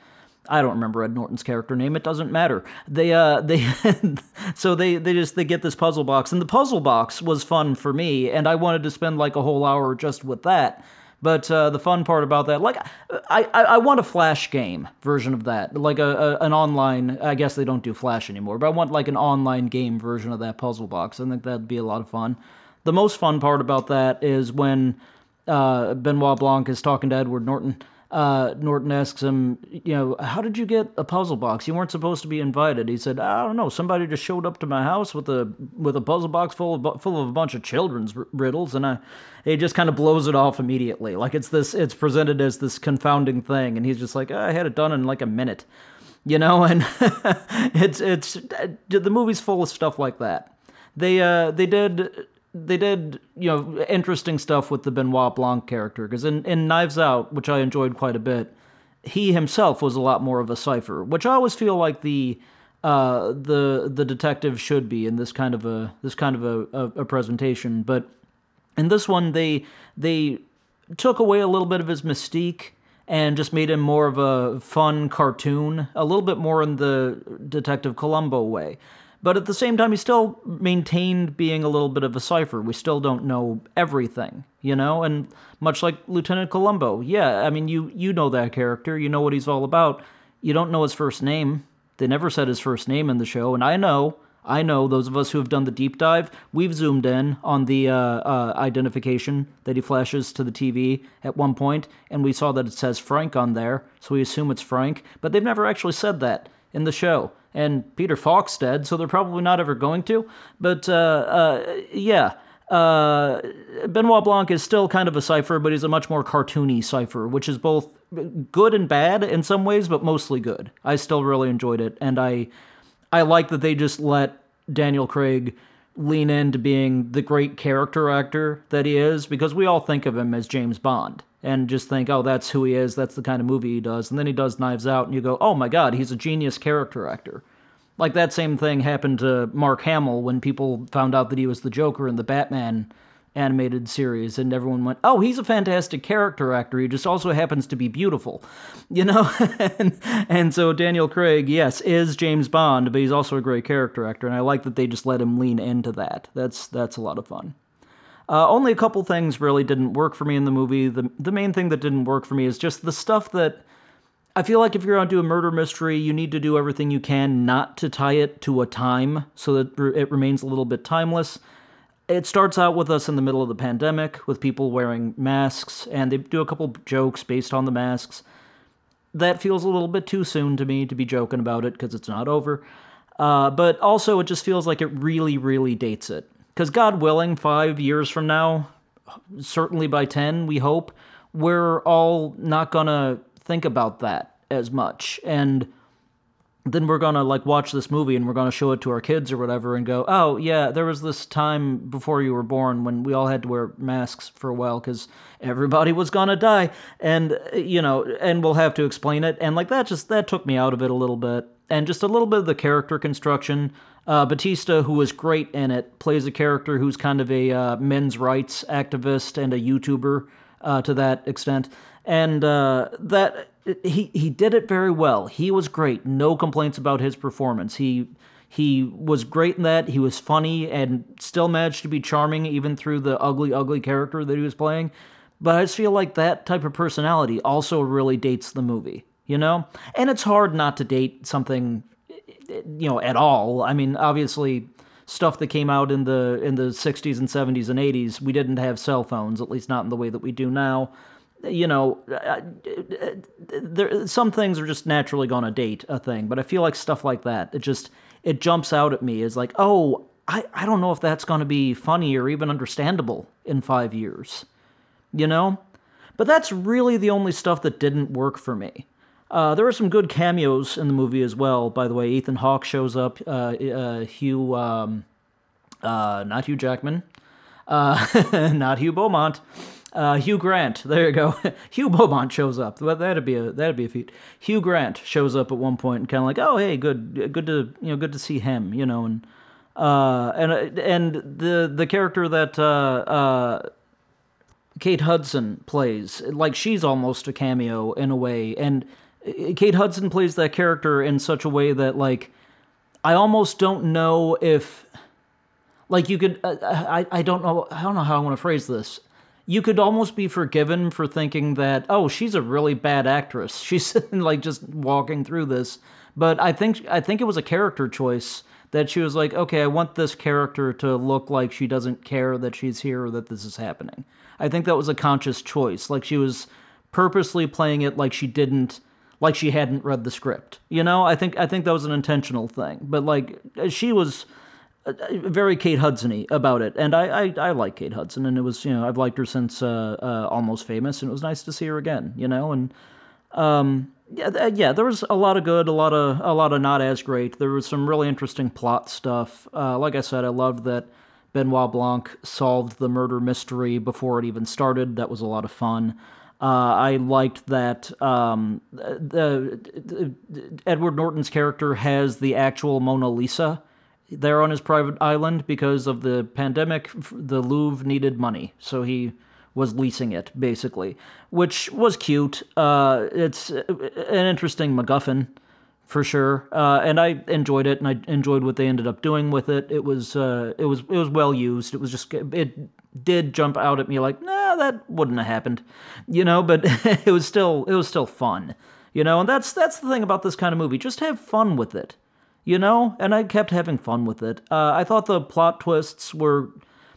I don't remember Ed Norton's character name. It doesn't matter. They uh they so they they just they get this puzzle box and the puzzle box was fun for me and I wanted to spend like a whole hour just with that. But uh, the fun part about that, like, I, I, I, want a Flash game version of that, like a, a, an online. I guess they don't do Flash anymore, but I want like an online game version of that puzzle box. I think that'd be a lot of fun. The most fun part about that is when uh, Benoit Blanc is talking to Edward Norton uh, Norton asks him, you know, how did you get a puzzle box? You weren't supposed to be invited. He said, I don't know. Somebody just showed up to my house with a with a puzzle box full of full of a bunch of children's riddles, and I, he just kind of blows it off immediately. Like it's this, it's presented as this confounding thing, and he's just like, I had it done in like a minute, you know. And it's it's the movie's full of stuff like that. They uh they did they did you know interesting stuff with the Benoit Blanc character because in, in Knives Out, which I enjoyed quite a bit, he himself was a lot more of a cipher, which I always feel like the uh, the the detective should be in this kind of a this kind of a, a, a presentation. But in this one, they they took away a little bit of his mystique and just made him more of a fun cartoon, a little bit more in the Detective Columbo way. But at the same time, he still maintained being a little bit of a cipher. We still don't know everything, you know? And much like Lieutenant Columbo, yeah, I mean, you, you know that character, you know what he's all about. You don't know his first name. They never said his first name in the show, and I know, I know, those of us who have done the deep dive, we've zoomed in on the uh, uh, identification that he flashes to the TV at one point, and we saw that it says Frank on there, so we assume it's Frank, but they've never actually said that in the show and Peter Falk's dead, so they're probably not ever going to. But uh, uh, yeah, uh, Benoit Blanc is still kind of a cipher, but he's a much more cartoony cipher, which is both good and bad in some ways, but mostly good. I still really enjoyed it, and I I like that they just let Daniel Craig lean into being the great character actor that he is, because we all think of him as James Bond and just think, oh, that's who he is, that's the kind of movie he does. And then he does Knives Out, and you go, oh my God, he's a genius character actor. Like that same thing happened to Mark Hamill when people found out that he was the Joker in the Batman animated series, and everyone went, "Oh, he's a fantastic character actor. He just also happens to be beautiful," you know. and, and so Daniel Craig, yes, is James Bond, but he's also a great character actor, and I like that they just let him lean into that. That's that's a lot of fun. Uh, only a couple things really didn't work for me in the movie. The the main thing that didn't work for me is just the stuff that I feel like if you're going to do a murder mystery, you need to do everything you can not to tie it to a time so that it remains a little bit timeless. It starts out with us in the middle of the pandemic with people wearing masks, and they do a couple jokes based on the masks. That feels a little bit too soon to me to be joking about it because it's not over. Uh, but also, it just feels like it really, really dates it. Because God willing, five years from now, certainly by 10, we hope, we're all not gonna think about that as much. And then we're gonna like watch this movie and we're gonna show it to our kids or whatever and go, oh yeah, there was this time before you were born when we all had to wear masks for a while because everybody was gonna die, and you know, and we'll have to explain it, and like that just that took me out of it a little bit, and just a little bit of the character construction. Uh, Bautista, who was great in it, plays a character who's kind of a uh, men's rights activist and a YouTuber uh, to that extent, and uh, that he he did it very well. He was great. No complaints about his performance. He he was great in that. He was funny and still managed to be charming even through the ugly, ugly character that he was playing. But I just feel like that type of personality also really dates the movie, you know? And it's hard not to date something, you know, at all. I mean, obviously, stuff that came out in the in the 60s and 70s and 80s, we didn't have cell phones, at least not in the way that we do now you know, uh, there some things are just naturally going to date a thing, but I feel like stuff like that, it just it jumps out at me as like, oh, I I don't know if that's going to be funny or even understandable in five years, you know. But that's really the only stuff that didn't work for me. Uh, there are some good cameos in the movie as well. By the way, Ethan Hawke shows up. Uh, uh, Hugh, um, uh, not Hugh Jackman, uh, not Hugh Beaumont. Uh, Hugh Grant, there you go. Hugh Beaumont shows up. Well, That'd be a that'd be a feat. Hugh Grant shows up at one point and kind of like, oh hey, good, good to you know, good to see him, you know, and uh, and and the the character that uh, uh, Kate Hudson plays, like she's almost a cameo in a way, and uh, Kate Hudson plays that character in such a way that like I almost don't know if like you could uh, I I don't know I don't know how I want to phrase this you could almost be forgiven for thinking that oh she's a really bad actress. She's like just walking through this. But i think i think it was a character choice that she was like okay i want this character to look like she doesn't care that she's here or that this is happening. I think that was a conscious choice. Like she was purposely playing it like she didn't like she hadn't read the script. You know i think i think that was an intentional thing. But like she was very Kate Hudson about it, and I, I, I like Kate Hudson, and it was you know I've liked her since uh, uh, Almost Famous, and it was nice to see her again, you know, and um, yeah, yeah, there was a lot of good, a lot of a lot of not as great. There was some really interesting plot stuff. Uh, like I said, I loved that Benoit Blanc solved the murder mystery before it even started. That was a lot of fun. Uh, I liked that um, the, the, the, Edward Norton's character has the actual Mona Lisa there on his private island because of the pandemic. The Louvre needed money, so he was leasing it basically, which was cute. Uh, it's an interesting MacGuffin for sure, uh, and I enjoyed it, and I enjoyed what they ended up doing with it. It was uh, it was it was well used. It was just it did jump out at me like, nah, that wouldn't have happened, you know. But it was still it was still fun, you know. And that's that's the thing about this kind of movie. Just have fun with it you know, and I kept having fun with it. Uh, I thought the plot twists were,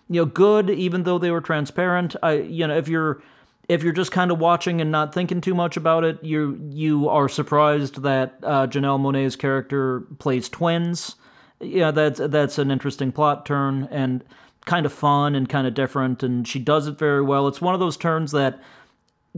you know, good, even though they were transparent. I, you know, if you're if you're just kind of watching and not thinking too much about it, you you are surprised that uh, Janelle Monáe's character plays twins. Yeah, that's that's an interesting plot turn and kind of fun and kind of different, and she does it very well. It's one of those turns that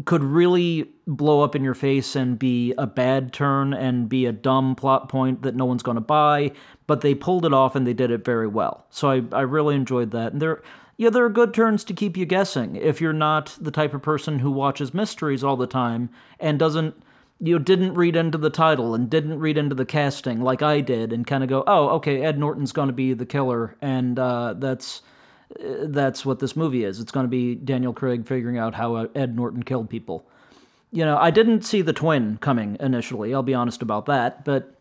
could really blow up in your face and be a bad turn and be a dumb plot point that no one's going to buy, but they pulled it off and they did it very well. So I, I really enjoyed that. And there, yeah, there are good turns to keep you guessing if you're not the type of person who watches mysteries all the time and doesn't, you know, didn't read into the title and didn't read into the casting like I did and kind of go, oh, okay, Ed Norton's going to be the killer, and uh, that's that's what this movie is. It's going to be Daniel Craig figuring out how uh, Ed Norton killed people. You know, I didn't see the twin coming initially. I'll be honest about that, but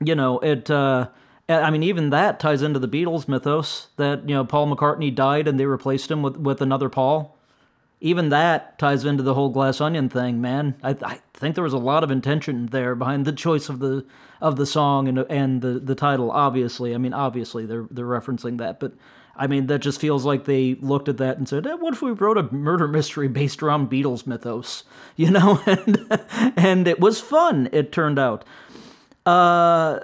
you know, it. Uh, I mean, even that ties into the Beatles mythos that you know Paul McCartney died and they replaced him with with another Paul. Even that ties into the whole Glass Onion thing, man. I, I think there was a lot of intention there behind the choice of the of the song and and the the title. Obviously, I mean, obviously they're they're referencing that, but I mean, that just feels like they looked at that and said, eh, "What if we wrote a murder mystery based around Beatles mythos?" You know, and and it was fun. It turned out. Uh,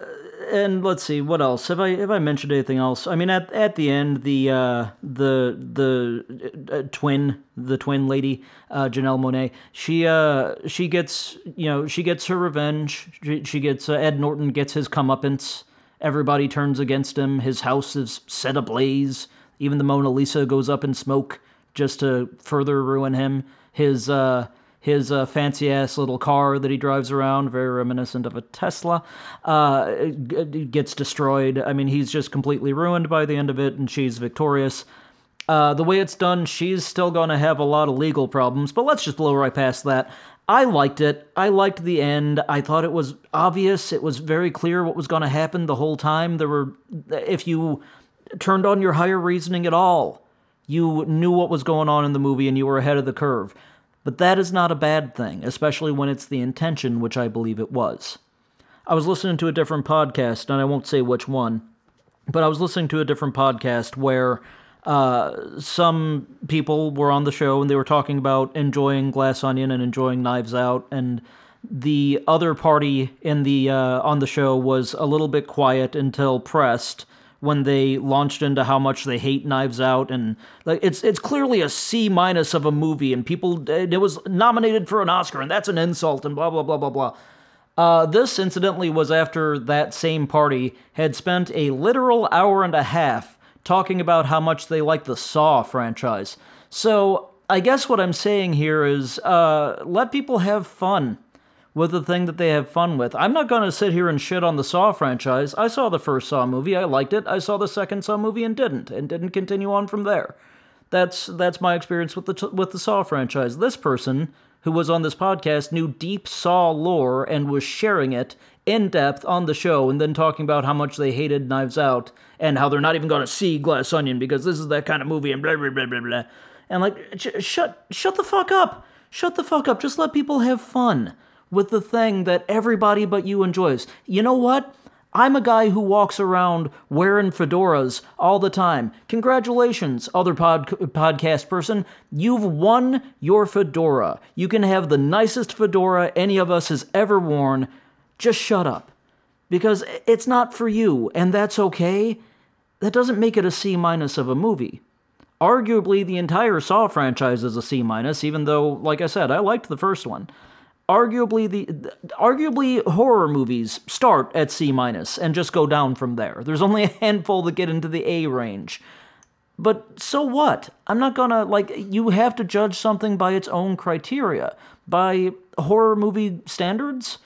and let's see what else have I have I mentioned anything else? I mean, at at the end, the uh, the the uh, twin the twin lady uh, Janelle Monáe she uh she gets you know she gets her revenge. She, she gets uh, Ed Norton gets his comeuppance. Everybody turns against him. His house is set ablaze. Even the Mona Lisa goes up in smoke just to further ruin him. His uh his uh, fancy ass little car that he drives around, very reminiscent of a Tesla, uh, gets destroyed. I mean, he's just completely ruined by the end of it, and she's victorious. Uh, the way it's done, she's still going to have a lot of legal problems, but let's just blow right past that. I liked it. I liked the end. I thought it was obvious. It was very clear what was going to happen the whole time. There were, if you turned on your higher reasoning at all, you knew what was going on in the movie and you were ahead of the curve. But that is not a bad thing, especially when it's the intention, which I believe it was. I was listening to a different podcast, and I won't say which one, but I was listening to a different podcast where uh, some people were on the show and they were talking about enjoying Glass Onion and enjoying Knives Out, and the other party in the uh, on the show was a little bit quiet until pressed when they launched into how much they hate Knives Out, and like it's it's clearly a C minus of a movie, and people it was nominated for an Oscar, and that's an insult, and blah blah blah blah blah. Uh, this, incidentally, was after that same party had spent a literal hour and a half talking about how much they like the Saw franchise. So I guess what I'm saying here is uh, let people have fun with the thing that they have fun with. I'm not going to sit here and shit on the Saw franchise. I saw the first Saw movie, I liked it. I saw the second Saw movie and didn't, and didn't continue on from there. That's that's my experience with the with the Saw franchise. This person who was on this podcast knew deep Saw lore and was sharing it in depth on the show, and then talking about how much they hated Knives Out and how they're not even going to see Glass Onion because this is that kind of movie and blah blah blah blah blah. And like, sh- shut shut the fuck up. Shut the fuck up. Just let people have fun with the thing that everybody but you enjoys. You know what? I'm a guy who walks around wearing fedoras all the time. Congratulations, other pod- podcast person. You've won your fedora. You can have the nicest fedora any of us has ever worn. Just shut up. Because it's not for you, and that's okay. That doesn't make it a C minus of a movie. Arguably, the entire Saw franchise is a C minus, even though, like I said, I liked the first one arguably the arguably horror movies start at C minus and just go down from there. There's only a handful that get into the A range. But so what? I'm not gonna like you have to judge something by its own criteria. By horror movie standards,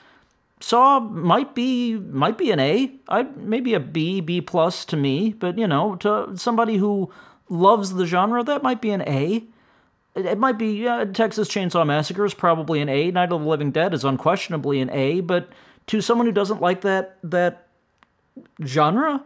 Saw might be might be an A. I maybe a B, B plus to me, but you know, to somebody who loves the genre, that might be an A. It might be uh, Texas Chainsaw Massacre is probably an A. Night of the Living Dead is unquestionably an A. But to someone who doesn't like that that genre,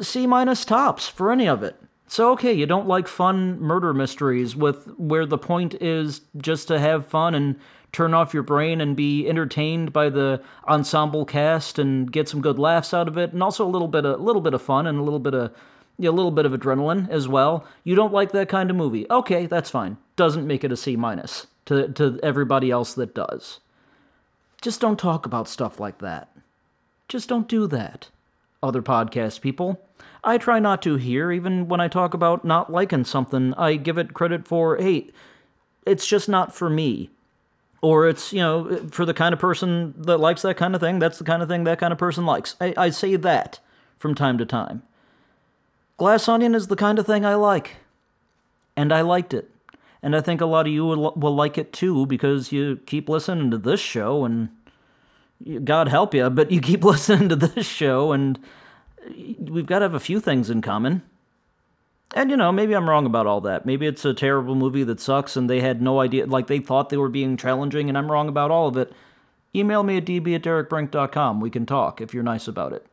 C minus tops for any of it. So okay, you don't like fun murder mysteries with where the point is just to have fun and turn off your brain and be entertained by the ensemble cast and get some good laughs out of it, and also a little bit a little bit of fun and a little bit of a little bit of adrenaline as well. You don't like that kind of movie. Okay, that's fine. Doesn't make it a C minus to to everybody else that does. Just don't talk about stuff like that. Just don't do that. Other podcast people. I try not to here, even when I talk about not liking something. I give it credit for, hey, it's just not for me. Or it's, you know, for the kind of person that likes that kind of thing, that's the kind of thing that kind of person likes. I, I say that from time to time. Glass Onion is the kind of thing I like. And I liked it. And I think a lot of you will, will like it too because you keep listening to this show and God help you, but you keep listening to this show and we've got to have a few things in common. And you know, maybe I'm wrong about all that. Maybe it's a terrible movie that sucks and they had no idea, like they thought they were being challenging and I'm wrong about all of it. Email me at db at derekbrink.com. We can talk if you're nice about it.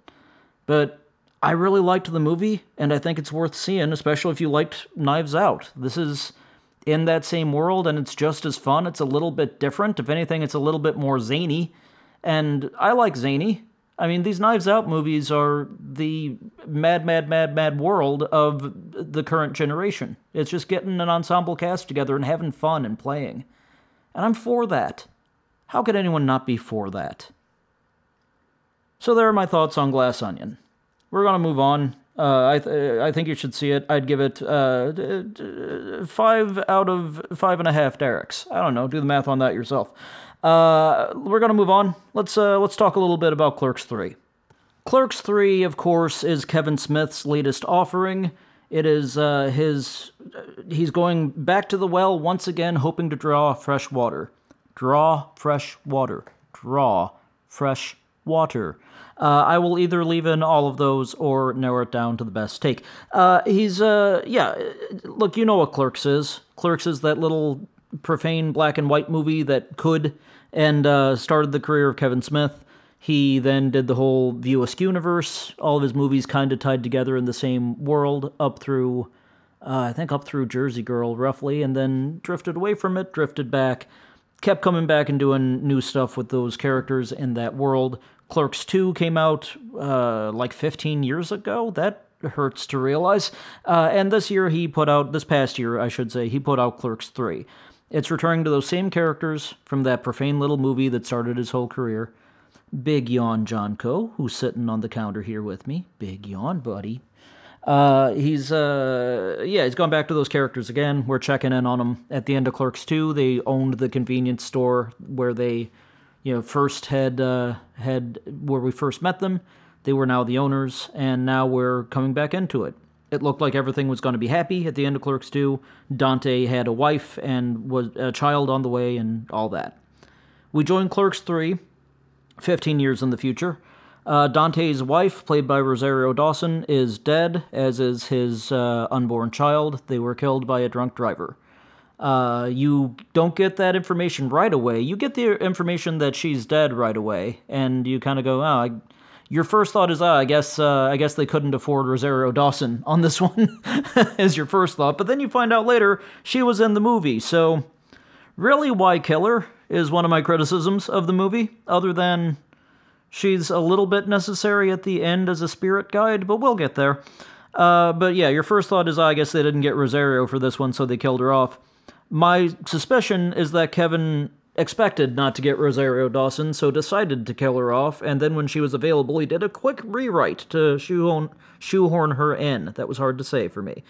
But I really liked the movie, and I think it's worth seeing, especially if you liked Knives Out. This is in that same world, and it's just as fun. It's a little bit different. If anything, it's a little bit more zany. And I like zany. I mean, these Knives Out movies are the mad, mad, mad, mad world of the current generation. It's just getting an ensemble cast together and having fun and playing. And I'm for that. How could anyone not be for that? So there are my thoughts on Glass Onion. We're gonna move on. Uh, I th- I think you should see it. I'd give it uh, d- d- five out of five and a half Derek's. I don't know. Do the math on that yourself. Uh, we're gonna move on. Let's uh, let's talk a little bit about Clerks Three. Clerks Three, of course, is Kevin Smith's latest offering. It is uh, his. He's going back to the well once again, hoping to draw fresh water. Draw fresh water. Draw fresh water. Uh, I will either leave in all of those or narrow it down to the best take. Uh, he's, uh, yeah, look, you know what Clerks is. Clerks is that little profane black and white movie that could and uh, started the career of Kevin Smith. He then did the whole View Askew universe. All of his movies kind of tied together in the same world up through, uh, I think, up through Jersey Girl, roughly, and then drifted away from it, drifted back, kept coming back and doing new stuff with those characters in that world. Clerks 2 came out uh, like 15 years ago. That hurts to realize. Uh, and this year he put out, this past year, I should say, he put out Clerks 3. It's returning to those same characters from that profane little movie that started his whole career. Big yawn, John Co., who's sitting on the counter here with me. Big yawn, buddy. Uh, he's uh, yeah, he's gone back to those characters again. We're checking in on them at the end of Clerks 2. They owned the convenience store where they, you know, first had uh, had where we first met them. They were now the owners, and now we're coming back into it. It looked like everything was going to be happy at the end of Clerks 2. Dante had a wife and was a child on the way, and all that. We join Clerks 3, 15 years in the future. Uh, Dante's wife, played by Rosario Dawson, is dead, as is his uh, unborn child. They were killed by a drunk driver. Uh, you don't get that information right away. You get the information that she's dead right away, and you kind of go, "Oh, I, your first thought is, oh, I guess, uh, I guess they couldn't afford Rosario Dawson on this one," is your first thought. But then you find out later she was in the movie. So, really, why kill her is one of my criticisms of the movie. Other than she's a little bit necessary at the end as a spirit guide, but we'll get there. Uh, but yeah, your first thought is, oh, I guess they didn't get Rosario for this one, so they killed her off. My suspicion is that Kevin expected not to get Rosario Dawson, so decided to kill her off, and then when she was available, he did a quick rewrite to shoehorn, shoehorn her in. That was hard to say for me.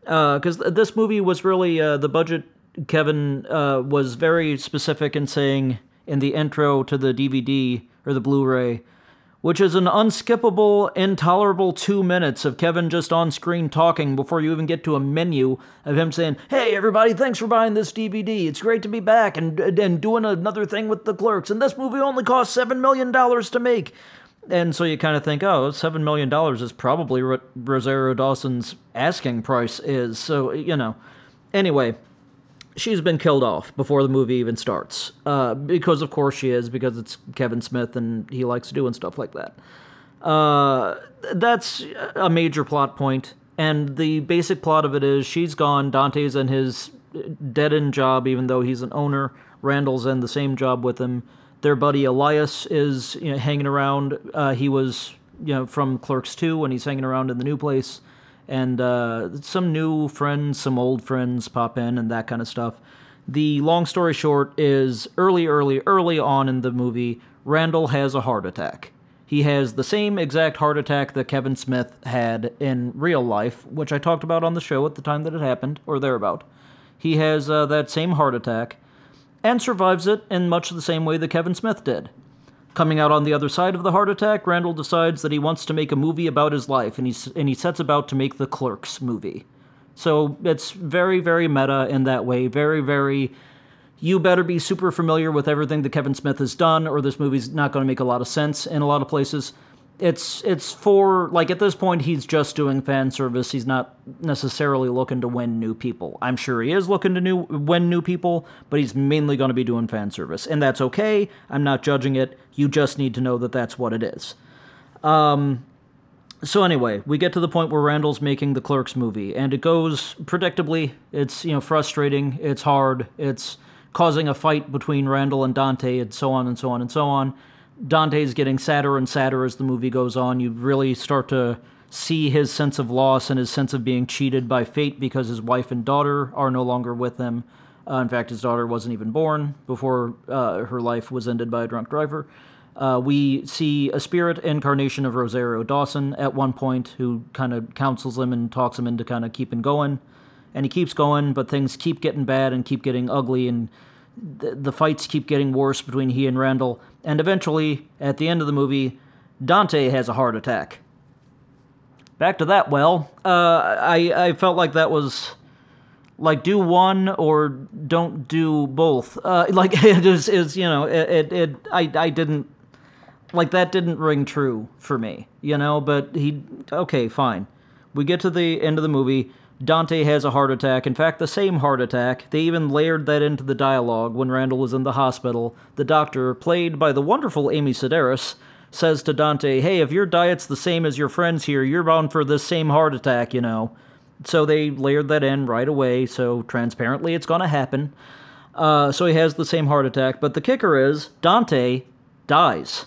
Because uh, this movie was really, uh, the budget, Kevin uh, was very specific in saying in the intro to the DVD or the Blu ray, which is an unskippable, intolerable two minutes of Kevin just on screen talking before you even get to a menu of him saying, Hey, everybody, thanks for buying this DVD. It's great to be back and, and doing another thing with the clerks. And this movie only cost $7 million to make. And so you kind of think, oh, $7 million is probably what Rosario Dawson's asking price is. So, you know. Anyway, she's been killed off before the movie even starts. Uh, because of course she is, because it's Kevin Smith and he likes doing stuff like that. Uh, that's a major plot point, and the basic plot of it is she's gone. Dante's in his dead end job, even though he's an owner. Randall's in the same job with him. Their buddy Elias is you know, hanging around. Uh, he was you know from Clerks 2 and he's hanging around in the new place and uh, some new friends, some old friends pop in, and that kind of stuff. The long story short is early, early, early on in the movie, Randall has a heart attack. He has the same exact heart attack that Kevin Smith had in real life, which I talked about on the show at the time that it happened, or thereabout. He has uh, that same heart attack and survives it in much the same way that Kevin Smith did. Coming out on the other side of the heart attack, Randall decides that he wants to make a movie about his life, and, he's, and he sets about to make the Clerks movie. So it's very, very meta in that way. Very, very. You better be super familiar with everything that Kevin Smith has done, or this movie's not going to make a lot of sense in a lot of places. It's it's for like at this point he's just doing fan service. He's not necessarily looking to win new people. I'm sure he is looking to new win new people, but he's mainly going to be doing fan service, and that's okay. I'm not judging it. You just need to know that that's what it is. Um, so anyway, we get to the point where Randall's making the Clerks movie, and it goes predictably. It's you know frustrating. It's hard. It's causing a fight between Randall and Dante, and so on and so on and so on. Dante's getting sadder and sadder as the movie goes on. You really start to see his sense of loss and his sense of being cheated by fate because his wife and daughter are no longer with him. Uh, in fact, his daughter wasn't even born before uh, her life was ended by a drunk driver. Uh, we see a spirit incarnation of Rosario Dawson at one point who kind of counsels him and talks him into kind of keeping going. And he keeps going, but things keep getting bad and keep getting ugly, and the, the fights keep getting worse between he and Randall. And eventually, at the end of the movie, Dante has a heart attack. Back to that well, uh, I, I felt like that was like do one or don't do both. Uh, like it is, is you know it, it, it I I didn't like that didn't ring true for me, you know. But he okay, fine. We get to the end of the movie. Dante has a heart attack. In fact, the same heart attack. They even layered that into the dialogue when Randall was in the hospital. The doctor, played by the wonderful Amy Sedaris, says to Dante, Hey, if your diet's the same as your friends here, you're bound for this same heart attack, you know. So they layered that in right away, so transparently it's gonna happen. Uh, so he has the same heart attack, but the kicker is Dante dies.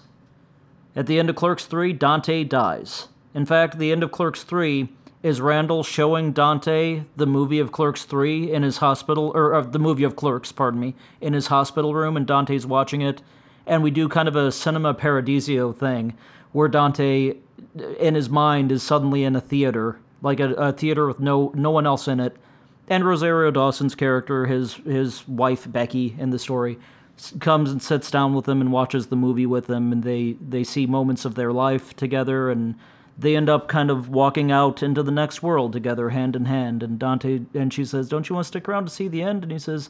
At the end of Clerks 3, Dante dies. In fact, the end of Clerks 3 is Randall showing Dante the movie of Clerks 3 in his hospital, or uh, the movie of Clerks, pardon me, in his hospital room, and Dante's watching it. And we do kind of a Cinema Paradiso thing where Dante, in his mind, is suddenly in a theater, like a, a theater with no, no one else in it. And Rosario Dawson's character, his, his wife, Becky, in the story, comes and sits down with them and watches the movie with them, and they they see moments of their life together, and they end up kind of walking out into the next world together, hand in hand. And Dante and she says, "Don't you want to stick around to see the end?" And he says,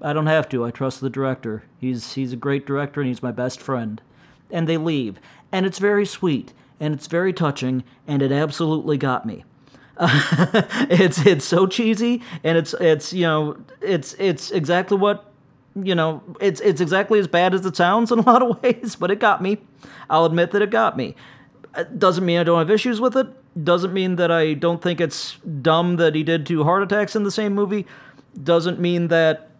"I don't have to. I trust the director. He's he's a great director, and he's my best friend." And they leave, and it's very sweet, and it's very touching, and it absolutely got me. it's it's so cheesy, and it's it's you know it's it's exactly what you know, it's it's exactly as bad as it sounds in a lot of ways, but it got me. I'll admit that it got me. Doesn't mean I don't have issues with it. Doesn't mean that I don't think it's dumb that he did two heart attacks in the same movie. Doesn't mean that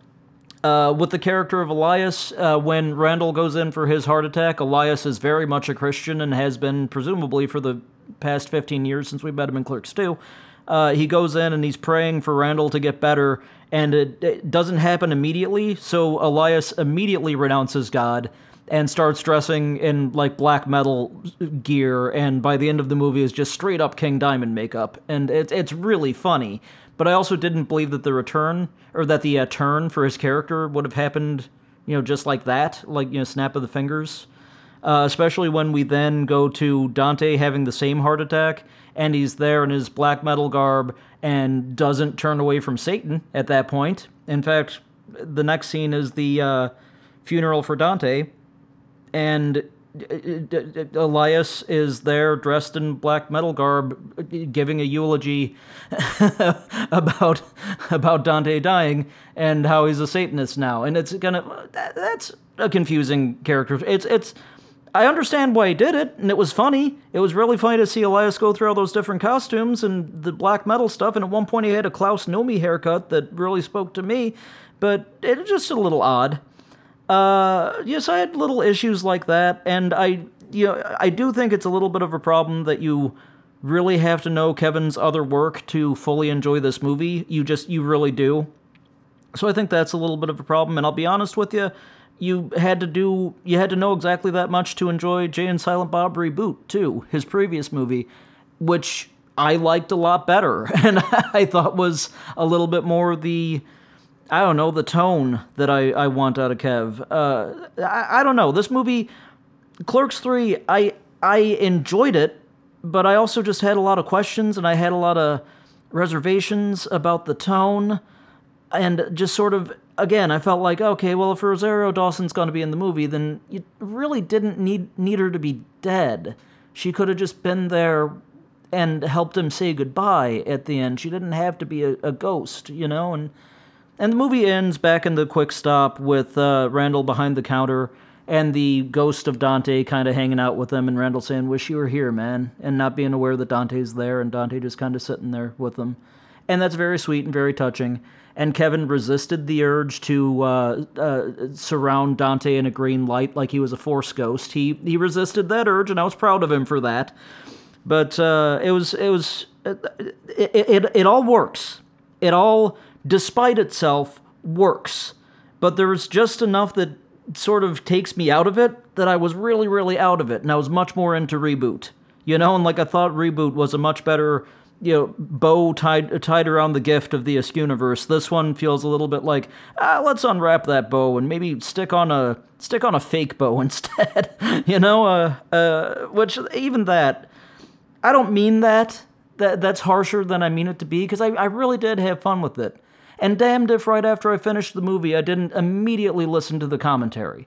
uh, with the character of Elias, uh, when Randall goes in for his heart attack, Elias is very much a Christian and has been presumably for the past 15 years since we met him in Clerks 2. Uh, he goes in and he's praying for Randall to get better, and it, it doesn't happen immediately. So Elias immediately renounces God and starts dressing in like black metal gear, and by the end of the movie is just straight up King Diamond makeup, and it's it's really funny. But I also didn't believe that the return or that the uh, turn for his character would have happened, you know, just like that, like you know, snap of the fingers. Uh, especially when we then go to Dante having the same heart attack, and he's there in his black metal garb and doesn't turn away from Satan at that point. In fact, the next scene is the uh, funeral for Dante, and uh, uh, Elias is there dressed in black metal garb, giving a eulogy about about Dante dying and how he's a Satanist now, and it's gonna that's a confusing character. It's it's I understand why he did it, and it was funny. It was really funny to see Elias go through all those different costumes and the black metal stuff. And at one point, he had a Klaus Nomi haircut that really spoke to me, but it's just a little odd. Uh, yes, I had little issues like that, and I, you know, I do think it's a little bit of a problem that you really have to know Kevin's other work to fully enjoy this movie. You just, you really do. So I think that's a little bit of a problem. And I'll be honest with you you had to do you had to know exactly that much to enjoy Jay and Silent Bob Reboot too, his previous movie, which I liked a lot better and I thought was a little bit more the I don't know the tone that I, I want out of Kev. Uh, I, I don't know this movie, Clerks three. I I enjoyed it, but I also just had a lot of questions and I had a lot of reservations about the tone and just sort of again, I felt like, okay, well, if Rosario Dawson's going to be in the movie, then you really didn't need need her to be dead. She could have just been there and helped him say goodbye at the end. She didn't have to be a, a ghost, you know. And and the movie ends back in the quick stop with uh, Randall behind the counter and the ghost of Dante kind of hanging out with them, and Randall saying, "Wish you were here, man," and not being aware that Dante's there, and Dante just kind of sitting there with them. And that's very sweet and very touching and Kevin resisted the urge to uh, uh, surround Dante in a green light like he was a Force ghost. He he resisted that urge, and I was proud of him for that. But uh, it was it was it, it, it it all works. It all, despite itself, works. But there's just enough that sort of takes me out of it that I was really, really out of it, and I was much more into reboot. You know, and like I thought reboot was a much better, you know, bow tied tied around the gift of the universe. This one feels a little bit like, ah, let's unwrap that bow and maybe stick on a stick on a fake bow instead. you know, uh, uh, which even that, I don't mean that. That that's harsher than I mean it to be because I, I really did have fun with it. And damned if right after I finished the movie I didn't immediately listen to the commentary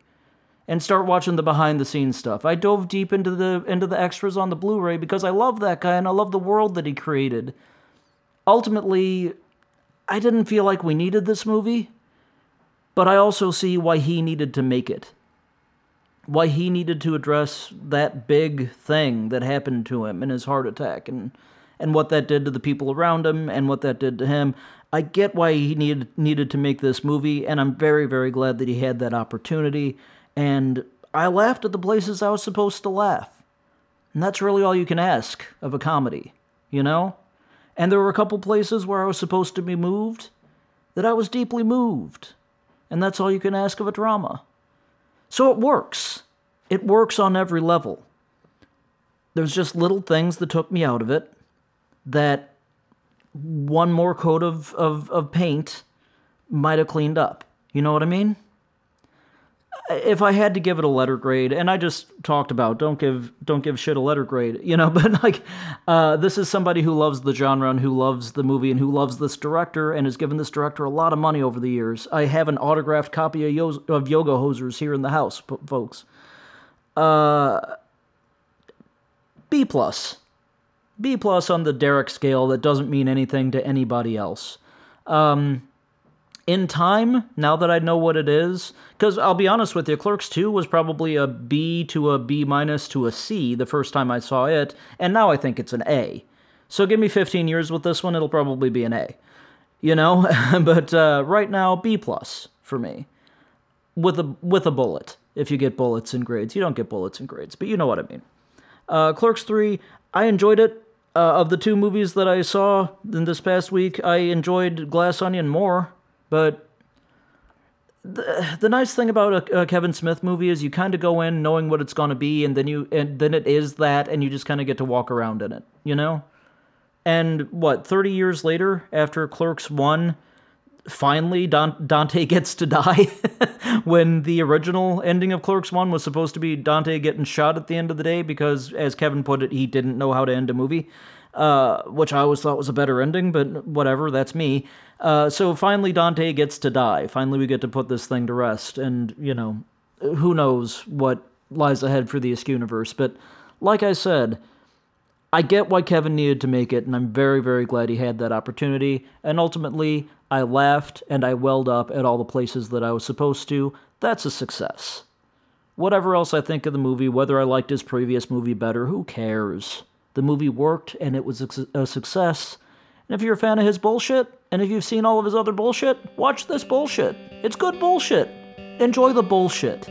and start watching the behind the scenes stuff. I dove deep into the into the extras on the Blu-ray because I love that guy and I love the world that he created. Ultimately, I didn't feel like we needed this movie, but I also see why he needed to make it. Why he needed to address that big thing that happened to him in his heart attack and and what that did to the people around him and what that did to him. I get why he needed needed to make this movie and I'm very very glad that he had that opportunity and I laughed at the places I was supposed to laugh. And that's really all you can ask of a comedy, you know? And there were a couple places where I was supposed to be moved that I was deeply moved. And that's all you can ask of a drama. So it works. It works on every level. There's just little things that took me out of it that one more coat of, of, of paint might have cleaned up. You know what I mean? if I had to give it a letter grade, and I just talked about don't give don't give shit a letter grade, you know, but like uh, this is somebody who loves the genre and who loves the movie and who loves this director and has given this director a lot of money over the years. I have an autographed copy of, Yo- of Yoga Hosers here in the house, folks. Uh, B plus, B plus on the Derek scale. That doesn't mean anything to anybody else. Um, in time, now that I know what it is, because I'll be honest with you, Clerks 2 was probably a B to a B minus to a C the first time I saw it, and now I think it's an A. So give me 15 years with this one, it'll probably be an A. You know? but uh, right now, B plus for me. With a, with a bullet, if you get bullets and grades. You don't get bullets and grades, but you know what I mean. Uh, Clerks 3, I enjoyed it. Uh, of the two movies that I saw in this past week, I enjoyed Glass Onion more. But the, the nice thing about a, a Kevin Smith movie is you kind of go in knowing what it's going to be, and then you and then it is that, and you just kind of get to walk around in it, you know. And what, 30 years later, after Clerks 1, finally Dante gets to die when the original ending of Clerks 1 was supposed to be Dante getting shot at the end of the day because, as Kevin put it, he didn't know how to end a movie uh, which I always thought was a better ending, but whatever, that's me. Uh, so finally, Dante gets to die. Finally, we get to put this thing to rest, and, you know, who knows what lies ahead for the universe. But like I said, I get why Kevin needed to make it, and I'm very, very glad he had that opportunity. And ultimately, I laughed and I welled up at all the places that I was supposed to. That's a success. Whatever else I think of the movie, whether I liked his previous movie better, who cares? The movie worked and it was a success. And if you're a fan of his bullshit, and if you've seen all of his other bullshit, watch this bullshit. It's good bullshit. Enjoy the bullshit.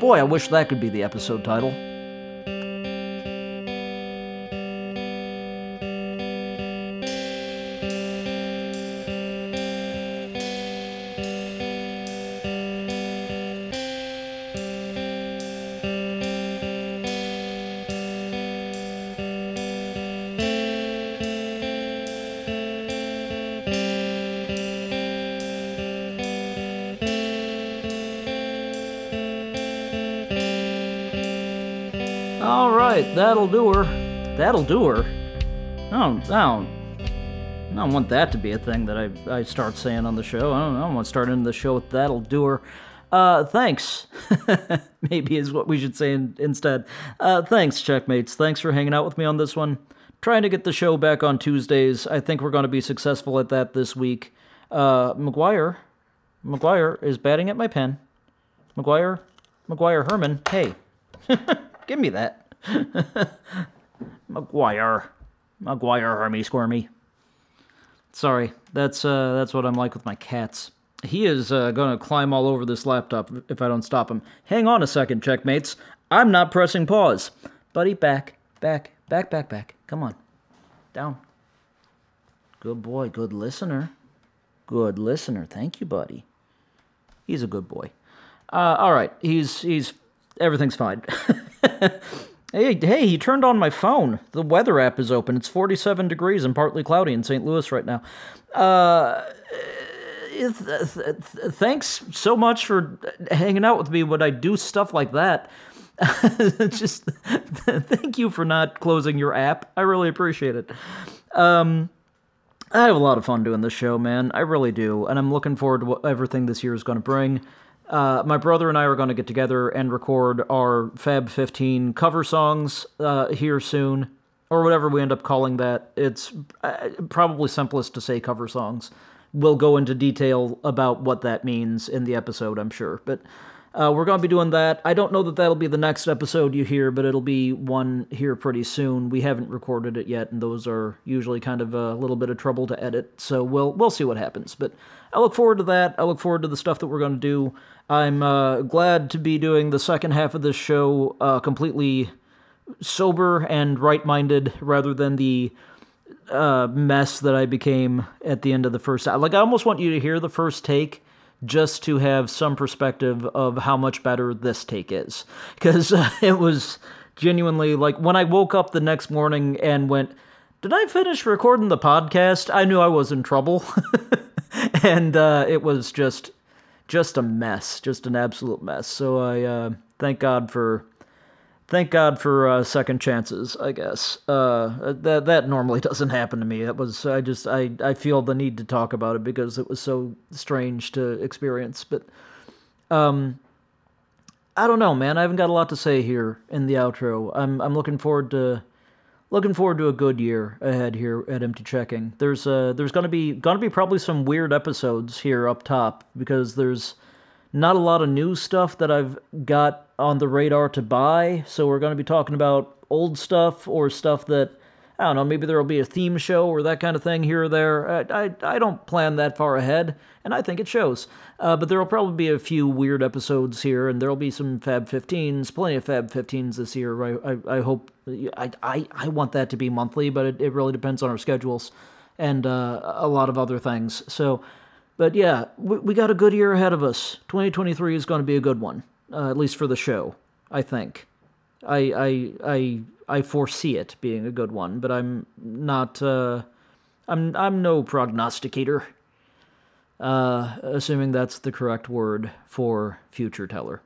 Boy, I wish that could be the episode title. That'll do her. That'll do her. I don't, I don't, I don't want that to be a thing that I, I start saying on the show. I don't, I don't want to start into the show with that'll do her. Uh, thanks. Maybe is what we should say in, instead. Uh, thanks, checkmates. Thanks for hanging out with me on this one. Trying to get the show back on Tuesdays. I think we're going to be successful at that this week. Uh, McGuire, McGuire is batting at my pen. McGuire, McGuire Herman, hey, give me that. McGuire. McGuire Hermy Squirmy. Sorry, that's uh, that's what I'm like with my cats. He is uh, gonna climb all over this laptop if I don't stop him. Hang on a second, checkmates. I'm not pressing pause. Buddy, back, back, back, back, back. Come on. Down. Good boy, good listener. Good listener. Thank you, buddy. He's a good boy. Uh, all right, he's he's everything's fine. hey, hey, he turned on my phone. The weather app is open. It's 47 degrees and partly cloudy in St. Louis right now. Uh, th- th- thanks so much for hanging out with me when I do stuff like that. Just thank you for not closing your app. I really appreciate it. Um, I have a lot of fun doing this show, man. I really do, and I'm looking forward to what everything this year is going to bring. Uh, my brother and I are going to get together and record our Fab 15 cover songs uh, here soon, or whatever we end up calling that. It's uh, probably simplest to say cover songs. We'll go into detail about what that means in the episode, I'm sure. But uh, we're going to be doing that. I don't know that that'll be the next episode you hear, but it'll be one here pretty soon. We haven't recorded it yet, and those are usually kind of a little bit of trouble to edit. So we'll we'll see what happens. But I look forward to that. I look forward to the stuff that we're going to do. I'm uh, glad to be doing the second half of this show uh, completely sober and right-minded, rather than the uh, mess that I became at the end of the first. Like I almost want you to hear the first take just to have some perspective of how much better this take is. Because uh, it was genuinely like when I woke up the next morning and went, Did I finish recording the podcast? I knew I was in trouble. and uh, it was just just a mess, just an absolute mess. So I uh, thank God for thank God for uh, second chances. I guess uh, that that normally doesn't happen to me. It was I just I I feel the need to talk about it because it was so strange to experience. But um, I don't know, man. I haven't got a lot to say here in the outro. I'm I'm looking forward to looking forward to a good year ahead here at Empty Checking. There's uh there's gonna be gonna be probably some weird episodes here up top because there's not a lot of new stuff that I've got on the radar to buy. So we're gonna be talking about old stuff or stuff that I don't know. Maybe there will be a theme show or that kind of thing here or there. I I, I don't plan that far ahead, and I think it shows. Uh, but there will probably be a few weird episodes here, and there will be some Fab 15s, plenty of Fab 15s this year. I, I, I hope, I, I, I want that to be monthly, but it, it really depends on our schedules and uh, a lot of other things. So, but yeah, we, we got a good year ahead of us. 2023 is going to be a good one, uh, at least for the show, I think. I, I, I, I foresee it being a good one, but I'm not, uh, I'm, I'm no prognosticator uh, assuming that's the correct word for future teller.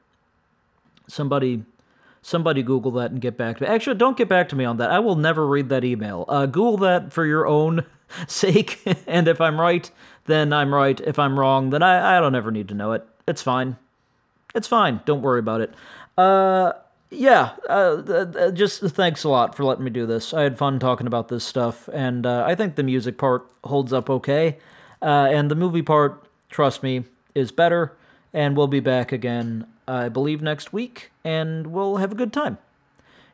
Somebody, somebody Google that and get back to me. Actually, don't get back to me on that. I will never read that email. Uh, Google that for your own sake, and if I'm right, then I'm right. If I'm wrong, then I, I don't ever need to know it. It's fine. It's fine. Don't worry about it. Uh, yeah, uh, just thanks a lot for letting me do this. I had fun talking about this stuff, and uh, I think the music part holds up okay. Uh, and the movie part, trust me, is better. And we'll be back again, I believe, next week, and we'll have a good time.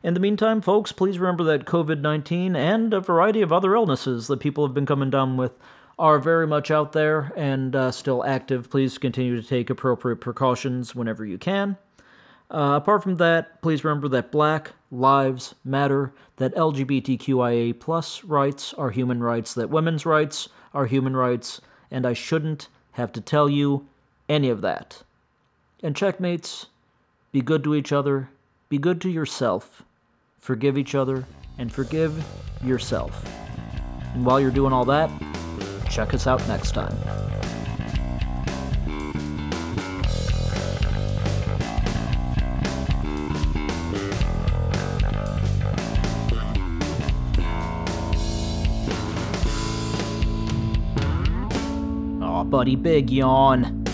In the meantime, folks, please remember that COVID 19 and a variety of other illnesses that people have been coming down with are very much out there and uh, still active. Please continue to take appropriate precautions whenever you can. Uh, apart from that, please remember that black lives matter, that LGBTQIA plus rights are human rights, that women's rights are human rights, and I shouldn't have to tell you any of that. And checkmates, be good to each other, be good to yourself, forgive each other, and forgive yourself. And while you're doing all that, check us out next time. Buddy Big yawn.